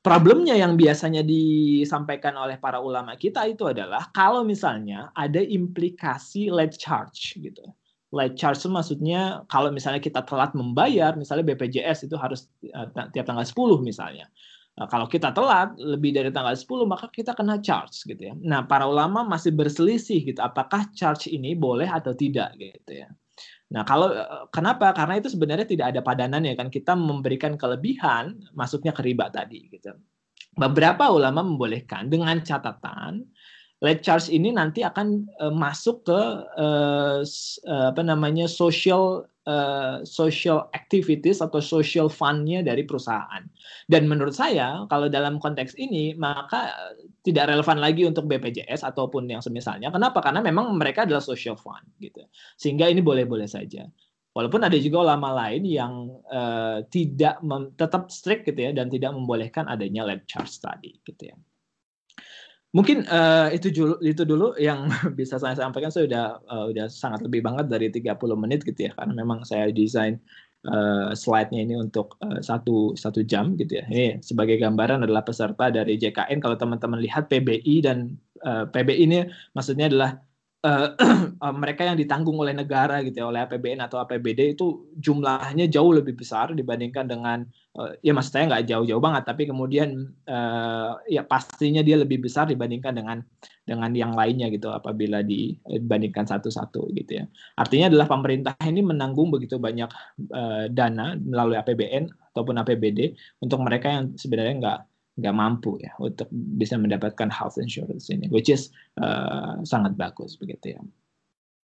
problemnya yang biasanya disampaikan oleh para ulama kita itu adalah kalau misalnya ada implikasi late charge gitu. Late charge maksudnya kalau misalnya kita telat membayar, misalnya BPJS itu harus uh, tiap tanggal 10 misalnya. Nah, kalau kita telat lebih dari tanggal 10 maka kita kena charge gitu ya. Nah, para ulama masih berselisih gitu apakah charge ini boleh atau tidak gitu ya. Nah, kalau eh, kenapa? Karena itu sebenarnya tidak ada padanan ya kan kita memberikan kelebihan masuknya ke riba tadi gitu. Beberapa ulama membolehkan dengan catatan late charge ini nanti akan uh, masuk ke uh, apa namanya social uh, social activities atau social fundnya dari perusahaan. Dan menurut saya kalau dalam konteks ini maka tidak relevan lagi untuk BPJS ataupun yang semisalnya. Kenapa? Karena memang mereka adalah social fund gitu. Sehingga ini boleh-boleh saja. Walaupun ada juga ulama lain yang uh, tidak tetap strict gitu ya dan tidak membolehkan adanya late charge tadi gitu ya. Mungkin uh, itu dulu itu dulu yang bisa saya sampaikan. Saya sudah uh, udah sangat lebih banget dari 30 menit gitu ya karena memang saya desain uh, slide-nya ini untuk uh, satu satu jam gitu ya. Ini sebagai gambaran adalah peserta dari JKN. Kalau teman-teman lihat PBI dan uh, PBI ini maksudnya adalah uh, mereka yang ditanggung oleh negara gitu ya oleh APBN atau APBD itu jumlahnya jauh lebih besar dibandingkan dengan uh, ya maksud saya nggak jauh-jauh banget tapi kemudian uh, ya pastinya dia lebih besar dibandingkan dengan dengan yang lainnya gitu apabila dibandingkan satu-satu gitu ya. Artinya adalah pemerintah ini menanggung begitu banyak uh, dana melalui APBN ataupun APBD untuk mereka yang sebenarnya nggak nggak mampu ya untuk bisa mendapatkan health insurance ini, which is uh, sangat bagus begitu ya.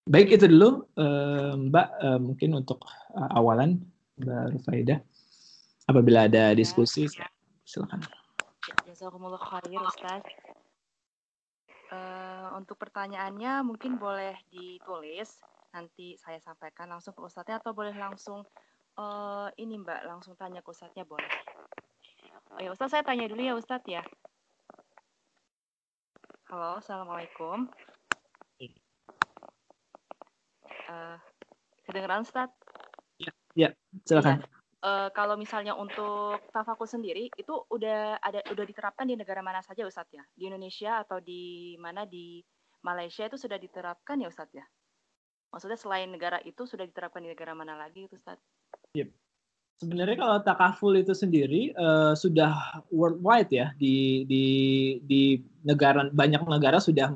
Baik itu dulu uh, Mbak uh, mungkin untuk uh, awalan Mbak Rufaida. Apabila ada ya, diskusi ya. silakan. Jazakumullah khair Ustaz. Uh, untuk pertanyaannya mungkin boleh ditulis nanti saya sampaikan langsung ke Ustaznya atau boleh langsung uh, ini Mbak langsung tanya ke Ustaznya boleh. Oh ya Ustaz, saya tanya dulu ya Ustaz ya. Halo, Assalamualaikum. Uh, kedengeran Ustaz? Ya, ya silakan. Ya. Uh, kalau misalnya untuk tafakus sendiri itu udah ada udah diterapkan di negara mana saja Ustadz ya? Di Indonesia atau di mana di Malaysia itu sudah diterapkan ya Ustadz ya? Maksudnya selain negara itu sudah diterapkan di negara mana lagi Ustadz? Yep. Sebenarnya kalau takaful itu sendiri uh, sudah worldwide ya di di di negara banyak negara sudah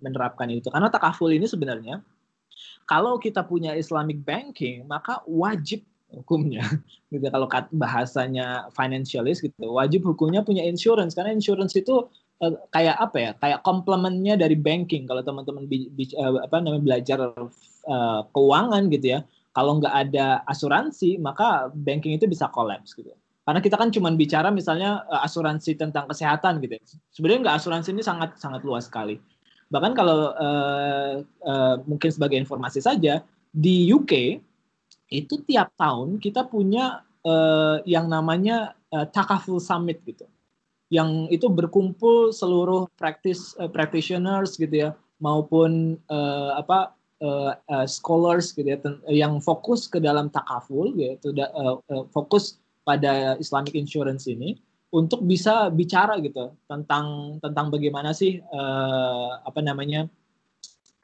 menerapkan itu. Karena takaful ini sebenarnya kalau kita punya Islamic banking maka wajib hukumnya. Gitu kalau bahasanya financialist gitu wajib hukumnya punya insurance. Karena insurance itu uh, kayak apa ya kayak komplementnya dari banking. Kalau teman-teman uh, apa namanya belajar uh, keuangan gitu ya kalau nggak ada asuransi maka banking itu bisa collapse gitu. Karena kita kan cuma bicara misalnya uh, asuransi tentang kesehatan gitu ya. sebenarnya nggak asuransi ini sangat sangat luas sekali. Bahkan kalau uh, uh, mungkin sebagai informasi saja di UK itu tiap tahun kita punya uh, yang namanya uh, Takaful Summit gitu. Yang itu berkumpul seluruh practice uh, practitioners gitu ya maupun uh, apa uh, uh, scholars gitu ya yang fokus ke dalam takaful gitu uh, uh, fokus pada Islamic insurance ini untuk bisa bicara gitu tentang tentang bagaimana sih uh, apa namanya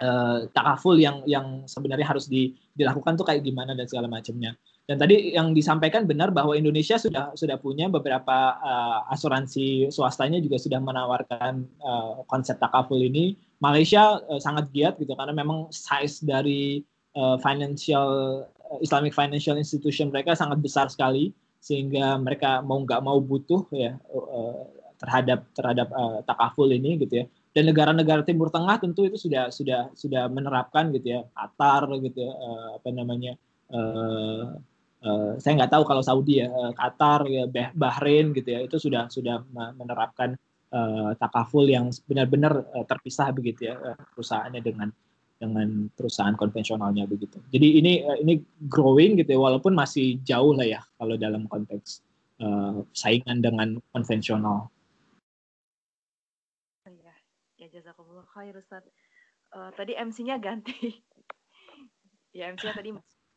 uh, takaful yang yang sebenarnya harus di, dilakukan tuh kayak gimana dan segala macamnya. Dan tadi yang disampaikan benar bahwa Indonesia sudah sudah punya beberapa uh, asuransi swastanya juga sudah menawarkan uh, konsep takaful ini. Malaysia uh, sangat giat gitu karena memang size dari uh, financial uh, Islamic financial institution mereka sangat besar sekali sehingga mereka mau nggak mau butuh ya uh, terhadap terhadap uh, takaful ini gitu ya. Dan negara-negara Timur Tengah tentu itu sudah sudah sudah menerapkan gitu ya, Qatar gitu ya, uh, apa namanya uh, Uh, saya nggak tahu kalau Saudi ya, Qatar, ya, Bahrain gitu ya, itu sudah sudah menerapkan uh, takaful yang benar-benar uh, terpisah begitu ya uh, perusahaannya dengan dengan perusahaan konvensionalnya begitu. Jadi ini uh, ini growing gitu ya, walaupun masih jauh lah ya kalau dalam konteks uh, saingan dengan konvensional. Ya, ya jazakumullah khair Ustaz. Uh, tadi MC-nya ganti. ya MC-nya tadi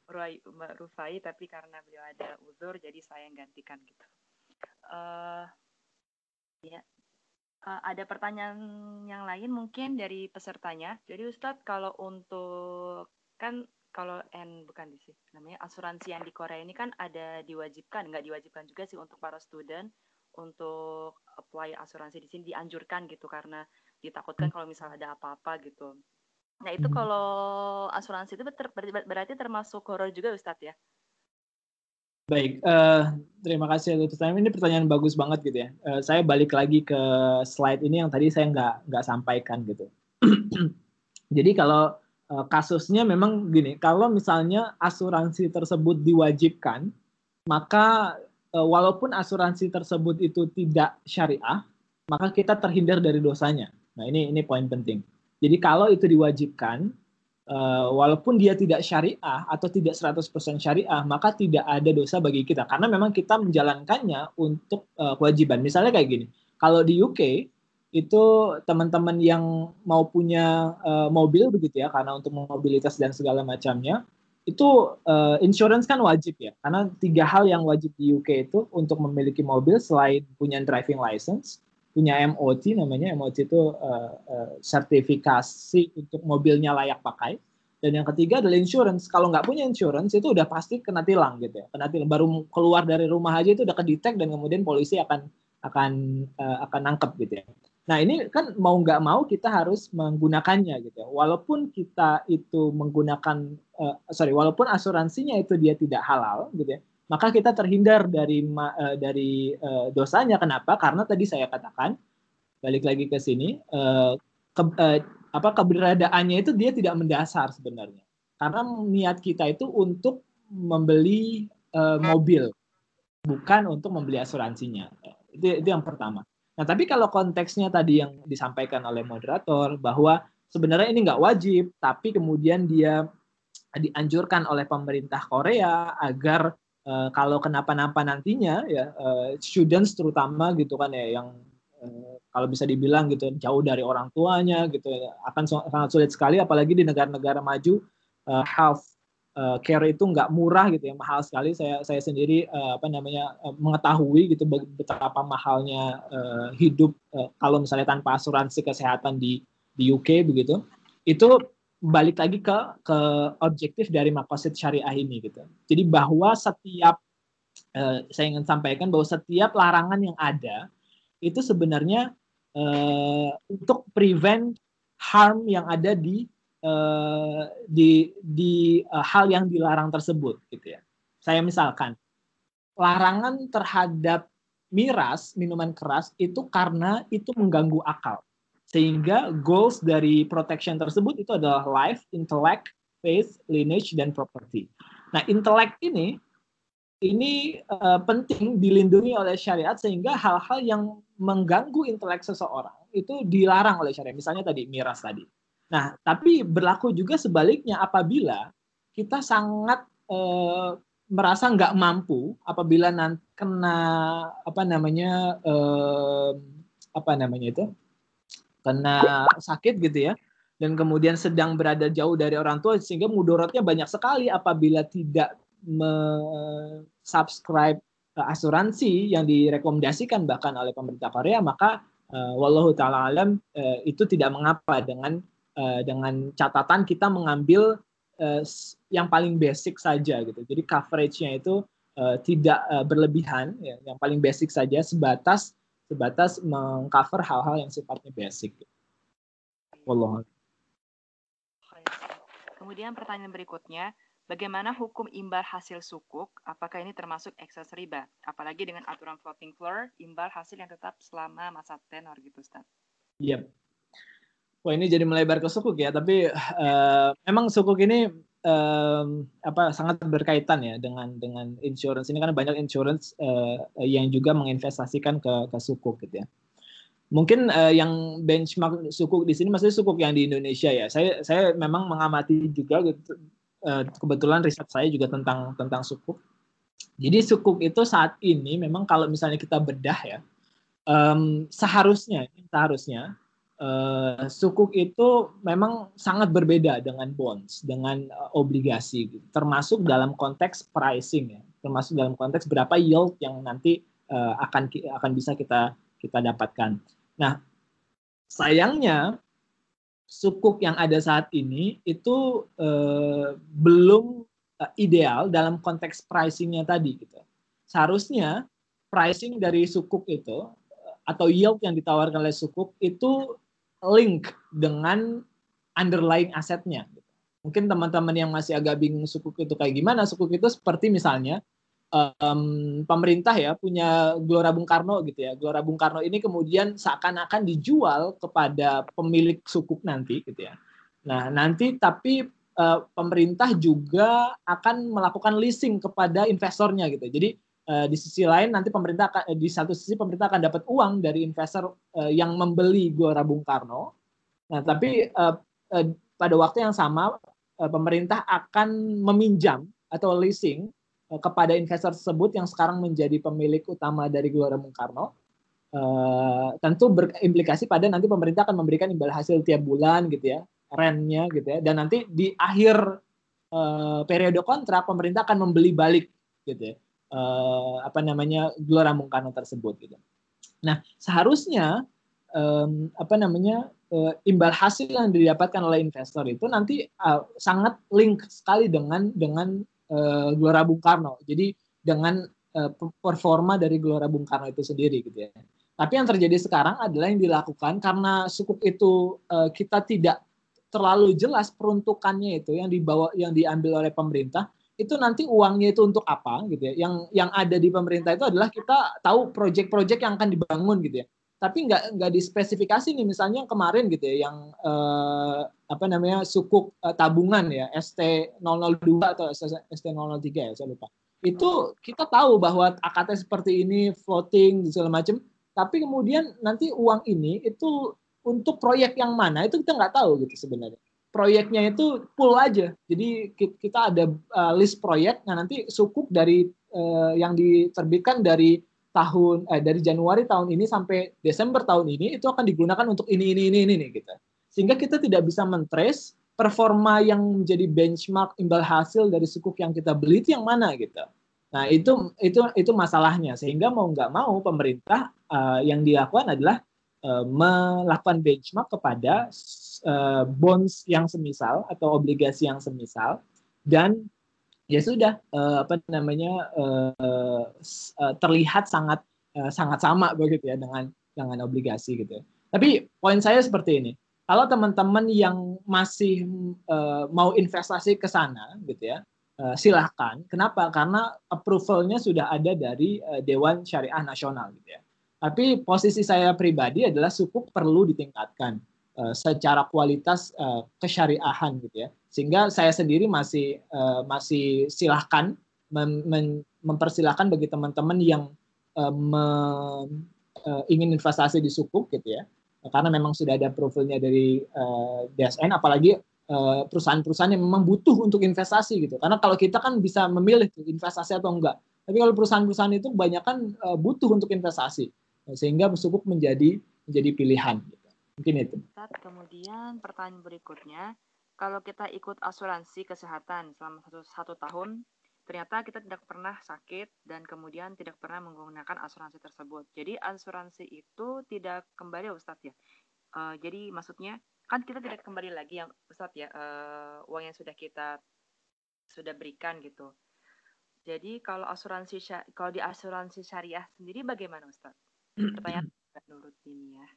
Mbak Rufai tapi karena beliau ada uzur jadi saya yang gantikan gitu. Uh, ya, uh, ada pertanyaan yang lain mungkin dari pesertanya. Jadi Ustadz kalau untuk kan kalau N bukan di sini namanya asuransi yang di Korea ini kan ada diwajibkan nggak diwajibkan juga sih untuk para student untuk apply asuransi di sini dianjurkan gitu karena ditakutkan kalau misalnya ada apa-apa gitu Nah, itu hmm. kalau asuransi itu ter berarti termasuk horor juga Ustadz ya? Baik, uh, terima kasih atas pertanyaan. Ini pertanyaan bagus banget gitu ya. Uh, saya balik lagi ke slide ini yang tadi saya nggak nggak sampaikan gitu. Jadi kalau uh, kasusnya memang gini, kalau misalnya asuransi tersebut diwajibkan, maka uh, walaupun asuransi tersebut itu tidak syariah, maka kita terhindar dari dosanya. Nah ini ini poin penting. Jadi kalau itu diwajibkan, uh, walaupun dia tidak syariah atau tidak 100% syariah, maka tidak ada dosa bagi kita. Karena memang kita menjalankannya untuk uh, kewajiban. Misalnya kayak gini, kalau di UK, itu teman-teman yang mau punya uh, mobil begitu ya, karena untuk mobilitas dan segala macamnya, itu uh, insurance kan wajib ya karena tiga hal yang wajib di UK itu untuk memiliki mobil selain punya driving license punya MOT namanya MOT itu uh, uh, sertifikasi untuk mobilnya layak pakai. Dan yang ketiga adalah insurance. Kalau nggak punya insurance itu udah pasti kena tilang gitu ya. Kena tilang. Baru keluar dari rumah aja itu udah kedetek dan kemudian polisi akan akan uh, akan nangkep gitu ya. Nah ini kan mau nggak mau kita harus menggunakannya gitu ya. Walaupun kita itu menggunakan uh, sorry walaupun asuransinya itu dia tidak halal gitu ya maka kita terhindar dari uh, dari uh, dosanya. Kenapa? Karena tadi saya katakan balik lagi ke sini uh, ke, apa keberadaannya itu dia tidak mendasar sebenarnya. Karena niat kita itu untuk membeli mobil, bukan untuk membeli asuransinya. Itu, itu yang pertama. Nah, tapi kalau konteksnya tadi yang disampaikan oleh moderator bahwa sebenarnya ini nggak wajib, tapi kemudian dia dianjurkan oleh pemerintah Korea agar uh, kalau kenapa-napa nantinya ya uh, students terutama gitu kan ya yang uh, kalau bisa dibilang gitu jauh dari orang tuanya gitu ya, akan sangat sulit sekali apalagi di negara-negara maju uh, health uh, care itu nggak murah gitu ya mahal sekali. Saya saya sendiri uh, apa namanya uh, mengetahui gitu betapa mahalnya uh, hidup uh, kalau misalnya tanpa asuransi kesehatan di di UK begitu itu balik lagi ke ke objektif dari makosid syariah ini gitu. Jadi bahwa setiap eh, saya ingin sampaikan bahwa setiap larangan yang ada itu sebenarnya eh, untuk prevent harm yang ada di eh, di di uh, hal yang dilarang tersebut gitu ya. Saya misalkan larangan terhadap miras minuman keras itu karena itu mengganggu akal sehingga goals dari protection tersebut itu adalah life, intellect, faith, lineage, dan property. Nah, intellect ini ini uh, penting dilindungi oleh syariat sehingga hal-hal yang mengganggu intelek seseorang itu dilarang oleh syariat. Misalnya tadi miras tadi. Nah, tapi berlaku juga sebaliknya apabila kita sangat uh, merasa nggak mampu apabila nanti kena apa namanya uh, apa namanya itu kena sakit gitu ya dan kemudian sedang berada jauh dari orang tua sehingga mudorotnya banyak sekali apabila tidak subscribe asuransi yang direkomendasikan bahkan oleh pemerintah Korea maka uh, wallahu taala alam uh, itu tidak mengapa dengan uh, dengan catatan kita mengambil uh, yang paling basic saja gitu. Jadi coveragenya itu uh, tidak uh, berlebihan ya, yang paling basic saja sebatas sebatas mengcover hal-hal yang sifatnya basic. Wallah. Kemudian pertanyaan berikutnya, bagaimana hukum imbal hasil sukuk? Apakah ini termasuk ekses riba? Apalagi dengan aturan floating floor, imbal hasil yang tetap selama masa tenor gitu, Ustaz. Iya. Yep. Wah ini jadi melebar ke sukuk ya, tapi uh, memang sukuk ini um, apa sangat berkaitan ya dengan dengan insurance ini karena banyak insurance uh, yang juga menginvestasikan ke ke sukuk gitu ya. Mungkin uh, yang benchmark sukuk di sini maksudnya sukuk yang di Indonesia ya. Saya saya memang mengamati juga gitu, uh, kebetulan riset saya juga tentang tentang sukuk. Jadi sukuk itu saat ini memang kalau misalnya kita bedah ya, um, seharusnya seharusnya uh, sukuk itu memang sangat berbeda dengan bonds, dengan uh, obligasi, gitu. termasuk dalam konteks pricing ya, termasuk dalam konteks berapa yield yang nanti uh, akan akan bisa kita kita dapatkan. Nah, sayangnya sukuk yang ada saat ini itu belum ideal dalam konteks pricingnya tadi gitu. Seharusnya pricing dari sukuk itu atau yield yang ditawarkan oleh sukuk itu link dengan underlying asetnya. Mungkin teman-teman yang masih agak bingung sukuk itu kayak gimana, sukuk itu seperti misalnya um, pemerintah ya punya Gelora Bung Karno gitu ya. Gelora Bung Karno ini kemudian seakan-akan dijual kepada pemilik sukuk nanti gitu ya. Nah, nanti tapi uh, pemerintah juga akan melakukan leasing kepada investornya gitu. Jadi uh, di sisi lain nanti pemerintah akan, di satu sisi pemerintah akan dapat uang dari investor uh, yang membeli Gelora Bung Karno. Nah, tapi pada waktu yang sama pemerintah akan meminjam atau leasing kepada investor tersebut yang sekarang menjadi pemilik utama dari Gelora Bung Karno. Uh, tentu berimplikasi pada nanti pemerintah akan memberikan imbal hasil tiap bulan gitu ya, rentnya gitu ya, dan nanti di akhir uh, periode kontrak pemerintah akan membeli balik gitu ya uh, apa namanya Gelora Bung Karno tersebut gitu. Nah, seharusnya um, apa namanya uh, imbal hasil yang didapatkan oleh investor itu nanti uh, sangat link sekali dengan dengan uh, Gelora Bung Karno. Jadi dengan uh, performa dari Gelora Bung Karno itu sendiri gitu ya. Tapi yang terjadi sekarang adalah yang dilakukan karena sukuk itu uh, kita tidak terlalu jelas peruntukannya itu yang dibawa yang diambil oleh pemerintah itu nanti uangnya itu untuk apa gitu ya. Yang yang ada di pemerintah itu adalah kita tahu proyek-proyek yang akan dibangun gitu ya. Tapi nggak nggak dispesifikasi nih misalnya yang kemarin gitu ya yang eh, apa namanya sukuk eh, tabungan ya ST002 atau ST003 ya saya lupa. Itu kita tahu bahwa AKT seperti ini floating segala macam tapi kemudian nanti uang ini itu untuk proyek yang mana itu kita nggak tahu gitu sebenarnya proyeknya itu full aja. Jadi kita ada uh, list proyek yang nanti sukuk dari uh, yang diterbitkan dari tahun eh, dari Januari tahun ini sampai Desember tahun ini itu akan digunakan untuk ini ini ini ini nih gitu. Sehingga kita tidak bisa mentrace performa yang menjadi benchmark imbal hasil dari sukuk yang kita beli itu yang mana gitu. Nah itu itu itu masalahnya sehingga mau nggak mau pemerintah uh, yang dilakukan adalah melakukan benchmark kepada uh, bonds yang semisal atau obligasi yang semisal dan ya sudah uh, apa namanya uh, uh, terlihat sangat uh, sangat sama begitu ya dengan dengan obligasi gitu. Ya. Tapi poin saya seperti ini. Kalau teman-teman yang masih uh, mau investasi ke sana gitu ya, uh, silahkan. Kenapa? Karena approvalnya sudah ada dari uh, Dewan Syariah Nasional gitu ya. Tapi posisi saya pribadi adalah sukuk perlu ditingkatkan uh, secara kualitas uh, kesyariahan gitu ya. Sehingga saya sendiri masih uh, masih silahkan mem mem mempersilahkan bagi teman-teman yang uh, me, uh, ingin investasi di sukuk gitu ya. Karena memang sudah ada profilnya dari uh, DSN, apalagi perusahaan-perusahaan yang memang butuh untuk investasi gitu. Karena kalau kita kan bisa memilih investasi atau enggak. Tapi kalau perusahaan-perusahaan itu kebanyakan uh, butuh untuk investasi sehingga sukuk menjadi menjadi pilihan. Mungkin itu. Kemudian pertanyaan berikutnya, kalau kita ikut asuransi kesehatan selama satu, satu tahun, ternyata kita tidak pernah sakit dan kemudian tidak pernah menggunakan asuransi tersebut. Jadi asuransi itu tidak kembali Ustadz ya. Uh, jadi maksudnya kan kita tidak kembali lagi yang Ustadz ya uh, uang yang sudah kita sudah berikan gitu. Jadi kalau asuransi kalau di asuransi syariah sendiri bagaimana Ustadz? pertanyaan menurut ini ya.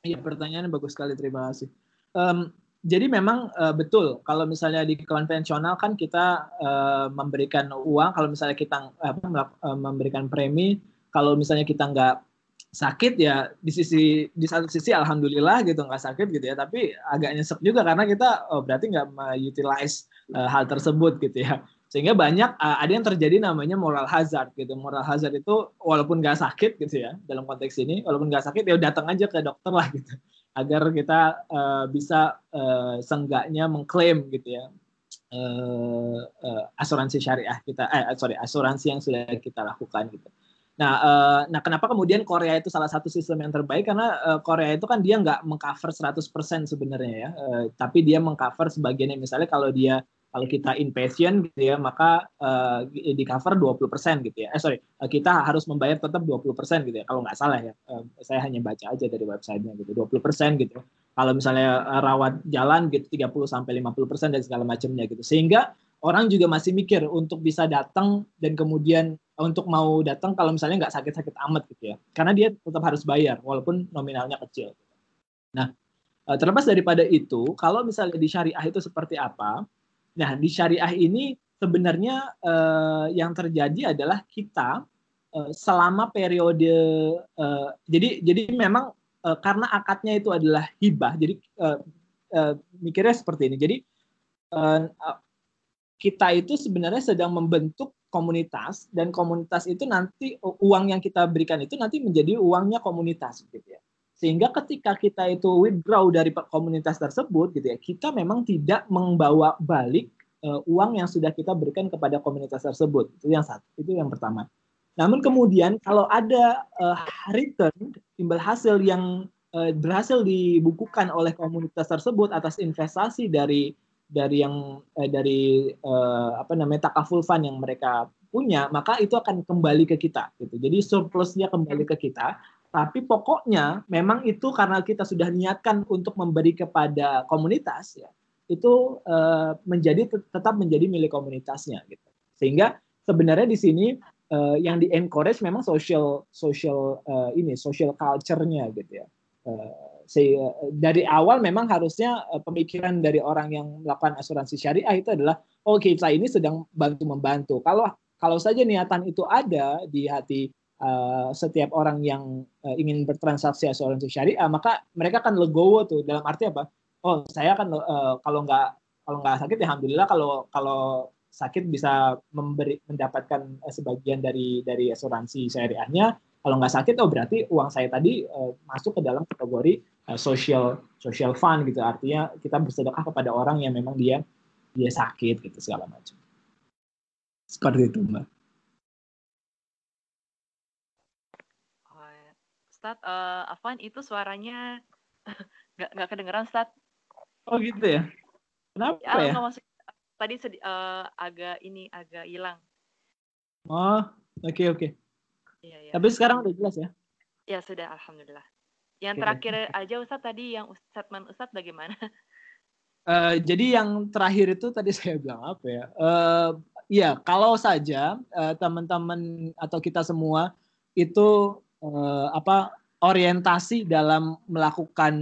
Iya, pertanyaannya bagus sekali. Terima kasih. Um, jadi memang uh, betul kalau misalnya di konvensional kan kita uh, memberikan uang kalau misalnya kita uh, memberikan premi kalau misalnya kita nggak sakit ya di sisi di satu sisi alhamdulillah gitu nggak sakit gitu ya tapi agak nyesek juga karena kita oh, berarti nggak utilize uh, hal tersebut gitu ya sehingga banyak uh, ada yang terjadi namanya moral hazard gitu. Moral hazard itu walaupun nggak sakit gitu ya dalam konteks ini walaupun nggak sakit ya datang aja ke dokter lah gitu. Agar kita uh, bisa uh, senggaknya mengklaim gitu ya uh, uh, asuransi syariah kita eh sorry asuransi yang sudah kita lakukan gitu. Nah, uh, nah kenapa kemudian Korea itu salah satu sistem yang terbaik? Karena uh, Korea itu kan dia nggak mengcover 100% sebenarnya ya, uh, tapi dia mengcover sebagiannya. Misalnya kalau dia kalau kita inpatient gitu ya maka uh, di cover 20% gitu ya. Eh sorry, kita harus membayar tetap 20% gitu ya kalau nggak salah ya. Uh, saya hanya baca aja dari websitenya gitu, 20% gitu. Kalau misalnya rawat jalan gitu 30 sampai 50% dan segala macamnya gitu. Sehingga orang juga masih mikir untuk bisa datang dan kemudian untuk mau datang kalau misalnya nggak sakit-sakit amat gitu ya. Karena dia tetap harus bayar walaupun nominalnya kecil. Nah, eh, terlepas daripada itu, kalau misalnya di syariah itu seperti apa, Nah, di syariah ini sebenarnya eh, yang terjadi adalah kita eh, selama periode eh, jadi jadi memang eh, karena akadnya itu adalah hibah. Jadi eh, eh, mikirnya seperti ini. Jadi eh, kita itu sebenarnya sedang membentuk komunitas dan komunitas itu nanti uang yang kita berikan itu nanti menjadi uangnya komunitas gitu ya sehingga ketika kita itu withdraw dari komunitas tersebut gitu ya kita memang tidak membawa balik uh, uang yang sudah kita berikan kepada komunitas tersebut itu yang satu itu yang pertama namun kemudian kalau ada uh, return timbal hasil yang uh, berhasil dibukukan oleh komunitas tersebut atas investasi dari dari yang uh, dari uh, apa namanya takaful fund yang mereka punya, maka itu akan kembali ke kita. Gitu. Jadi surplusnya kembali ke kita. Tapi pokoknya memang itu karena kita sudah niatkan untuk memberi kepada komunitas, ya, itu uh, menjadi tetap menjadi milik komunitasnya. Gitu. Sehingga sebenarnya di sini uh, yang di encourage memang social social uh, ini social culture-nya gitu ya. Uh, dari awal memang harusnya pemikiran dari orang yang melakukan asuransi syariah itu adalah oh kita ini sedang bantu membantu. Kalau kalau saja niatan itu ada di hati uh, setiap orang yang uh, ingin bertransaksi asuransi syariah, maka mereka akan legowo tuh. Dalam arti apa? Oh saya kan uh, kalau nggak kalau nggak sakit ya alhamdulillah kalau kalau sakit bisa memberi mendapatkan sebagian dari dari asuransi syariahnya. Kalau nggak sakit oh berarti uang saya tadi uh, masuk ke dalam kategori uh, social social fund gitu. Artinya kita bersedekah kepada orang yang memang dia dia sakit gitu segala macam. Seperti itu mbak Ustad, uh, Afwan itu suaranya nggak nggak kedengeran Ustad. Oh gitu ya? Kenapa ya? ya? Masuk, tadi sedi, uh, agak ini agak hilang. Oh, oke okay, oke. Okay. Iya, iya. Tapi sekarang udah jelas ya? Ya sudah, alhamdulillah. Yang okay. terakhir aja Ustadz tadi yang statement Ustadz bagaimana? Uh, jadi yang terakhir itu tadi saya bilang apa ya? Uh, ya kalau saja uh, teman-teman atau kita semua itu uh, apa orientasi dalam melakukan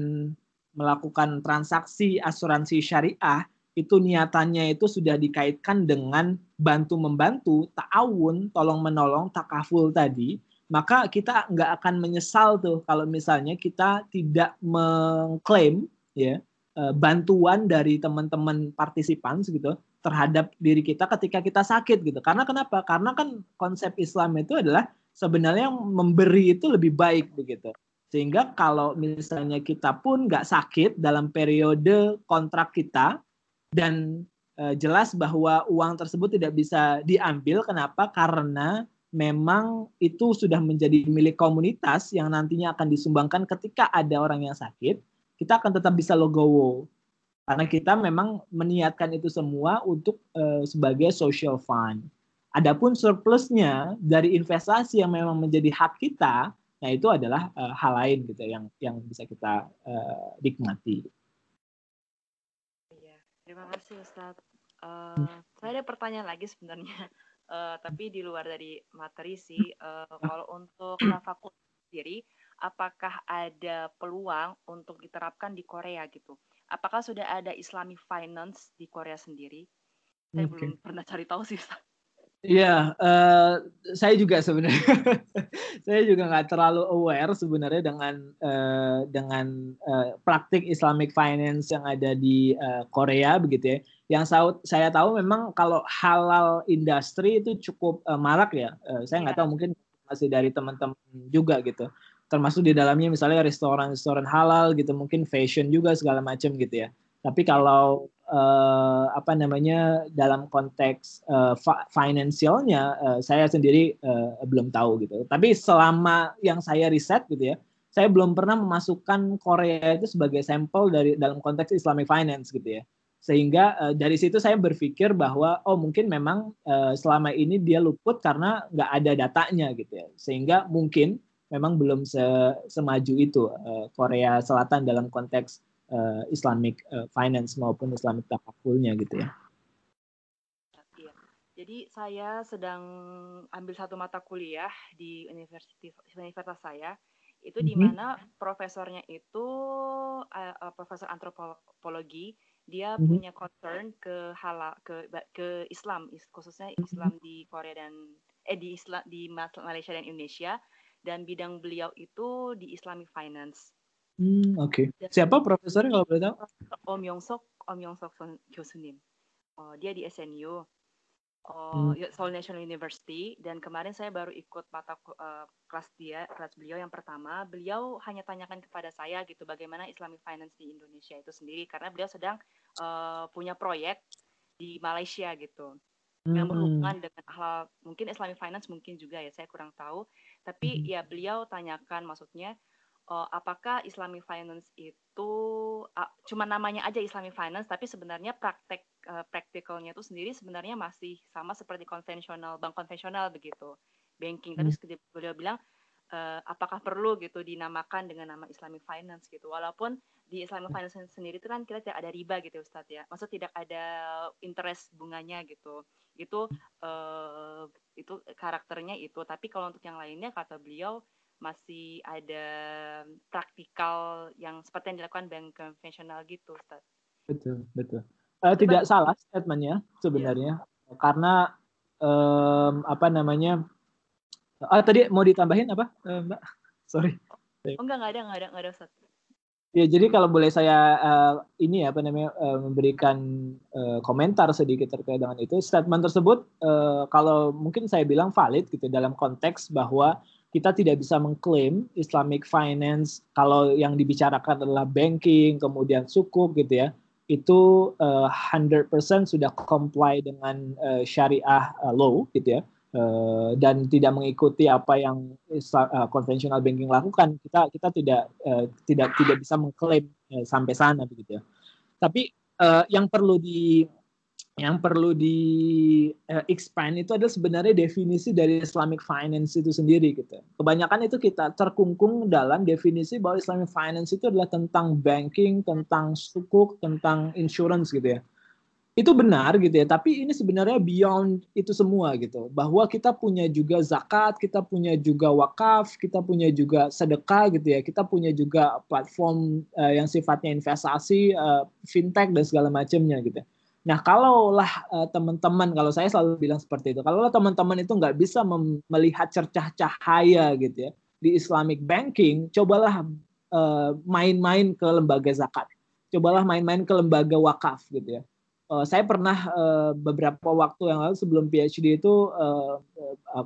melakukan transaksi asuransi syariah itu niatannya itu sudah dikaitkan dengan bantu membantu, ta'awun, tolong menolong, takaful tadi, maka kita nggak akan menyesal tuh kalau misalnya kita tidak mengklaim ya eh, bantuan dari teman-teman partisipan gitu terhadap diri kita ketika kita sakit gitu. Karena kenapa? Karena kan konsep Islam itu adalah sebenarnya memberi itu lebih baik begitu. Sehingga kalau misalnya kita pun nggak sakit dalam periode kontrak kita, dan uh, jelas bahwa uang tersebut tidak bisa diambil. Kenapa? Karena memang itu sudah menjadi milik komunitas yang nantinya akan disumbangkan ketika ada orang yang sakit, kita akan tetap bisa logowo. Karena kita memang meniatkan itu semua untuk uh, sebagai social fund. Adapun surplusnya dari investasi yang memang menjadi hak kita, nah itu adalah uh, hal lain gitu yang yang bisa kita uh, nikmati. Terima kasih Ustadz. Uh, saya ada pertanyaan lagi sebenarnya, uh, tapi di luar dari materi sih. Uh, kalau untuk fakultas sendiri, apakah ada peluang untuk diterapkan di Korea gitu? Apakah sudah ada Islamic Finance di Korea sendiri? Saya okay. belum pernah cari tahu sih Ustaz. Iya, uh, saya juga sebenarnya, saya juga nggak terlalu aware sebenarnya dengan uh, dengan uh, praktik Islamic finance yang ada di uh, Korea begitu ya. Yang saya, saya tahu memang kalau halal industri itu cukup uh, marak ya. Uh, saya nggak yeah. tahu mungkin masih dari teman-teman juga gitu. Termasuk di dalamnya misalnya restoran-restoran halal gitu, mungkin fashion juga segala macam gitu ya. Tapi kalau uh, apa namanya dalam konteks uh, finansialnya uh, saya sendiri uh, belum tahu gitu. Tapi selama yang saya riset gitu ya, saya belum pernah memasukkan Korea itu sebagai sampel dari dalam konteks Islamic finance gitu ya. Sehingga uh, dari situ saya berpikir bahwa oh mungkin memang uh, selama ini dia luput karena nggak ada datanya gitu ya. Sehingga mungkin memang belum se semaju itu uh, Korea Selatan dalam konteks uh, Islamic uh, finance maupun Islamic tafakulnya gitu ya. Iya. Jadi saya sedang ambil satu mata kuliah di universitas universitas saya itu di mhm. mana profesornya itu uh, uh, profesor antropologi dia mm -hmm. punya concern ke halal ke ke Islam khususnya mhm. Islam di Korea dan eh di Islam di Malaysia dan Indonesia dan bidang beliau itu di Islamic finance. Hmm, oke. Okay. Siapa profesornya kalau boleh tahu? Om Yong Sok, Om Yong Sok Kyosunim. Oh, dia di SNU. Oh, hmm. Seoul National University dan kemarin saya baru ikut mata uh, kelas dia, kelas beliau yang pertama. Beliau hanya tanyakan kepada saya gitu bagaimana Islamic Finance di Indonesia itu sendiri karena beliau sedang uh, punya proyek di Malaysia gitu. Hmm. Yang berhubungan dengan hal mungkin Islamic Finance mungkin juga ya, saya kurang tahu. Tapi hmm. ya beliau tanyakan maksudnya uh, apakah Islamic Finance itu uh, cuma namanya aja Islamic Finance tapi sebenarnya praktek uh, praktikalnya itu sendiri sebenarnya masih sama seperti konvensional bank konvensional begitu. Banking terus hmm. beliau bilang uh, apakah perlu gitu dinamakan dengan nama Islamic Finance gitu. Walaupun di Islamic Finance sendiri itu kan kita tidak ada riba gitu Ustadz ya. Maksud tidak ada interest bunganya gitu. Itu uh, itu karakternya itu. Tapi kalau untuk yang lainnya kata beliau masih ada praktikal yang seperti yang dilakukan bank konvensional gitu Ustaz. Betul, betul. Uh, tidak salah statementnya sebenarnya iya. karena um, apa namanya Ah, tadi mau ditambahin apa, uh, Mbak? Sorry. Oh, enggak, enggak ada, enggak ada, enggak ada, Ustaz. Ya, jadi kalau boleh saya uh, ini apa namanya uh, memberikan uh, komentar sedikit terkait dengan itu, statement tersebut uh, kalau mungkin saya bilang valid gitu dalam konteks bahwa kita tidak bisa mengklaim Islamic finance kalau yang dibicarakan adalah banking, kemudian sukuk gitu ya, itu uh, 100% sudah comply dengan uh, syariah uh, law gitu ya. Uh, dan tidak mengikuti apa yang uh, konvensional banking lakukan. Kita kita tidak uh, tidak tidak bisa mengklaim uh, sampai sana begitu ya. Tapi uh, yang perlu di yang perlu di uh, expand itu adalah sebenarnya definisi dari Islamic finance itu sendiri gitu. Kebanyakan itu kita terkungkung dalam definisi bahwa Islamic finance itu adalah tentang banking, tentang sukuk, tentang insurance gitu ya. Itu benar gitu ya tapi ini sebenarnya beyond itu semua gitu. Bahwa kita punya juga zakat kita punya juga wakaf kita punya juga sedekah gitu ya. Kita punya juga platform uh, yang sifatnya investasi uh, fintech dan segala macamnya gitu nah kalaulah uh, teman-teman kalau saya selalu bilang seperti itu kalau teman-teman itu nggak bisa melihat cercah cahaya gitu ya di Islamic banking cobalah main-main uh, ke lembaga zakat cobalah main-main ke lembaga wakaf gitu ya uh, saya pernah uh, beberapa waktu yang lalu sebelum PhD itu uh,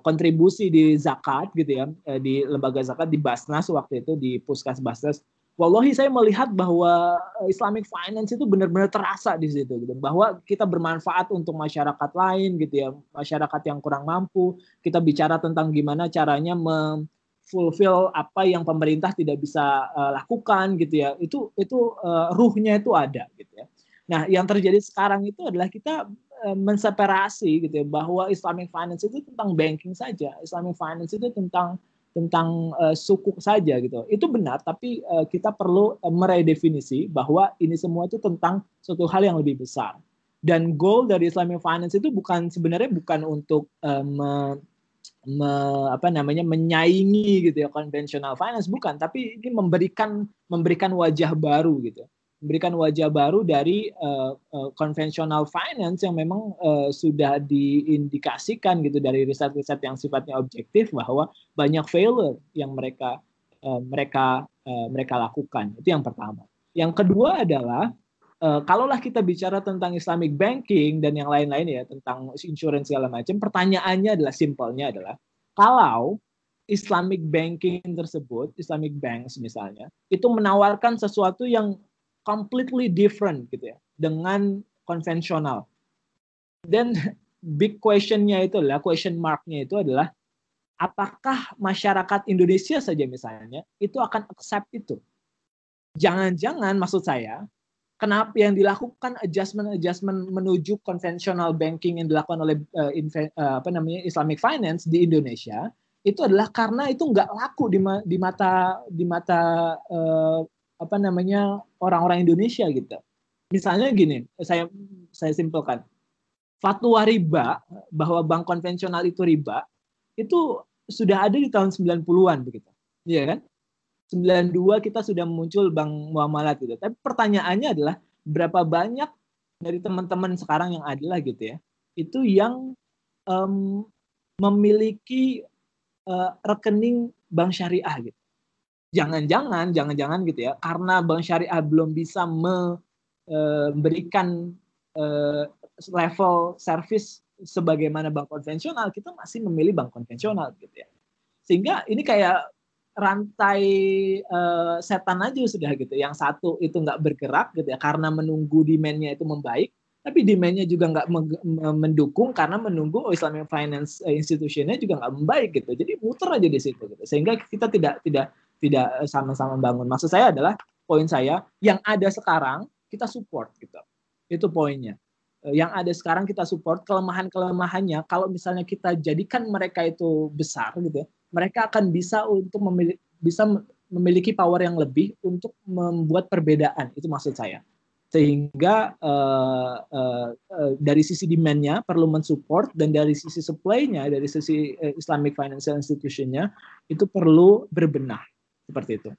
kontribusi di zakat gitu ya di lembaga zakat di Basnas waktu itu di Puskas Basnas. Wallahi saya melihat bahwa Islamic finance itu benar-benar terasa di situ gitu. Bahwa kita bermanfaat untuk masyarakat lain gitu ya. Masyarakat yang kurang mampu. Kita bicara tentang gimana caranya mem fulfill apa yang pemerintah tidak bisa uh, lakukan gitu ya. Itu itu uh, ruhnya itu ada gitu ya. Nah, yang terjadi sekarang itu adalah kita uh, menseparasi gitu ya bahwa Islamic finance itu tentang banking saja. Islamic finance itu tentang tentang uh, suku saja gitu. Itu benar, tapi uh, kita perlu uh, meredefinisi bahwa ini semua itu tentang suatu hal yang lebih besar. Dan goal dari Islamic finance itu bukan sebenarnya bukan untuk uh, me, me, apa namanya menyaingi gitu ya konvensional finance bukan, tapi ini memberikan memberikan wajah baru gitu memberikan wajah baru dari uh, uh, finance yang memang uh, sudah diindikasikan gitu dari riset-riset yang sifatnya objektif bahwa banyak failure yang mereka uh, mereka uh, mereka lakukan itu yang pertama. Yang kedua adalah uh, kalaulah kita bicara tentang Islamic banking dan yang lain-lain ya tentang insurance segala macam, pertanyaannya adalah simpelnya adalah kalau Islamic banking tersebut, Islamic banks misalnya, itu menawarkan sesuatu yang completely different gitu ya dengan konvensional. Dan big questionnya itu adalah question marknya itu adalah apakah masyarakat Indonesia saja misalnya itu akan accept itu? Jangan-jangan maksud saya kenapa yang dilakukan adjustment adjustment menuju konvensional banking yang dilakukan oleh uh, uh, apa namanya Islamic finance di Indonesia itu adalah karena itu nggak laku di, ma di mata di mata uh, apa namanya orang-orang Indonesia gitu. Misalnya gini, saya saya simpelkan. Fatwa riba bahwa bank konvensional itu riba itu sudah ada di tahun 90-an begitu. Iya kan? 92 kita sudah muncul bank muamalat gitu. Tapi pertanyaannya adalah berapa banyak dari teman-teman sekarang yang adalah gitu ya, itu yang um, memiliki uh, rekening bank syariah gitu jangan-jangan jangan-jangan gitu ya karena bank syariah belum bisa memberikan eh, level service sebagaimana bank konvensional kita masih memilih bank konvensional gitu ya. Sehingga ini kayak rantai uh, setan aja sudah gitu. Yang satu itu nggak bergerak gitu ya karena menunggu demandnya itu membaik tapi demandnya juga nggak mendukung karena menunggu Islamic Finance eh, Institutionnya juga nggak membaik gitu. Jadi muter aja di situ gitu. Sehingga kita tidak tidak tidak eh, sama-sama bangun. Maksud saya adalah poin saya yang ada sekarang kita support gitu. Itu poinnya. yang ada sekarang kita support kelemahan-kelemahannya kalau misalnya kita jadikan mereka itu besar gitu ya, mereka akan bisa untuk memiliki bisa memiliki power yang lebih untuk membuat perbedaan itu maksud saya sehingga uh, uh, uh, dari sisi demand-nya perlu mensupport dan dari sisi supply-nya dari sisi uh, Islamic Financial Institution-nya itu perlu berbenah seperti itu.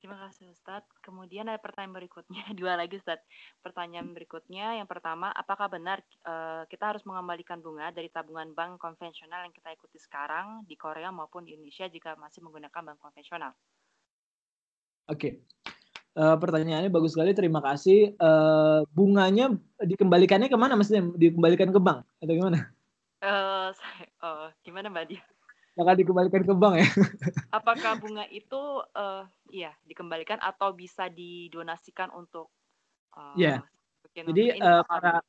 Terima kasih Ustadz. Kemudian ada pertanyaan berikutnya, dua lagi Ustadz. Pertanyaan berikutnya yang pertama, apakah benar uh, kita harus mengembalikan bunga dari tabungan bank konvensional yang kita ikuti sekarang di Korea maupun di Indonesia jika masih menggunakan bank konvensional? Oke. Okay. Uh, pertanyaannya bagus sekali, terima kasih. Uh, bunganya dikembalikannya ke mana maksudnya? Dikembalikan ke bank atau gimana? Uh, saya, uh, gimana Mbak Dia? Akan dikembalikan ke bank ya? Apakah bunga itu uh, iya dikembalikan atau bisa didonasikan untuk? Uh, ya. Yeah. Jadi uh, para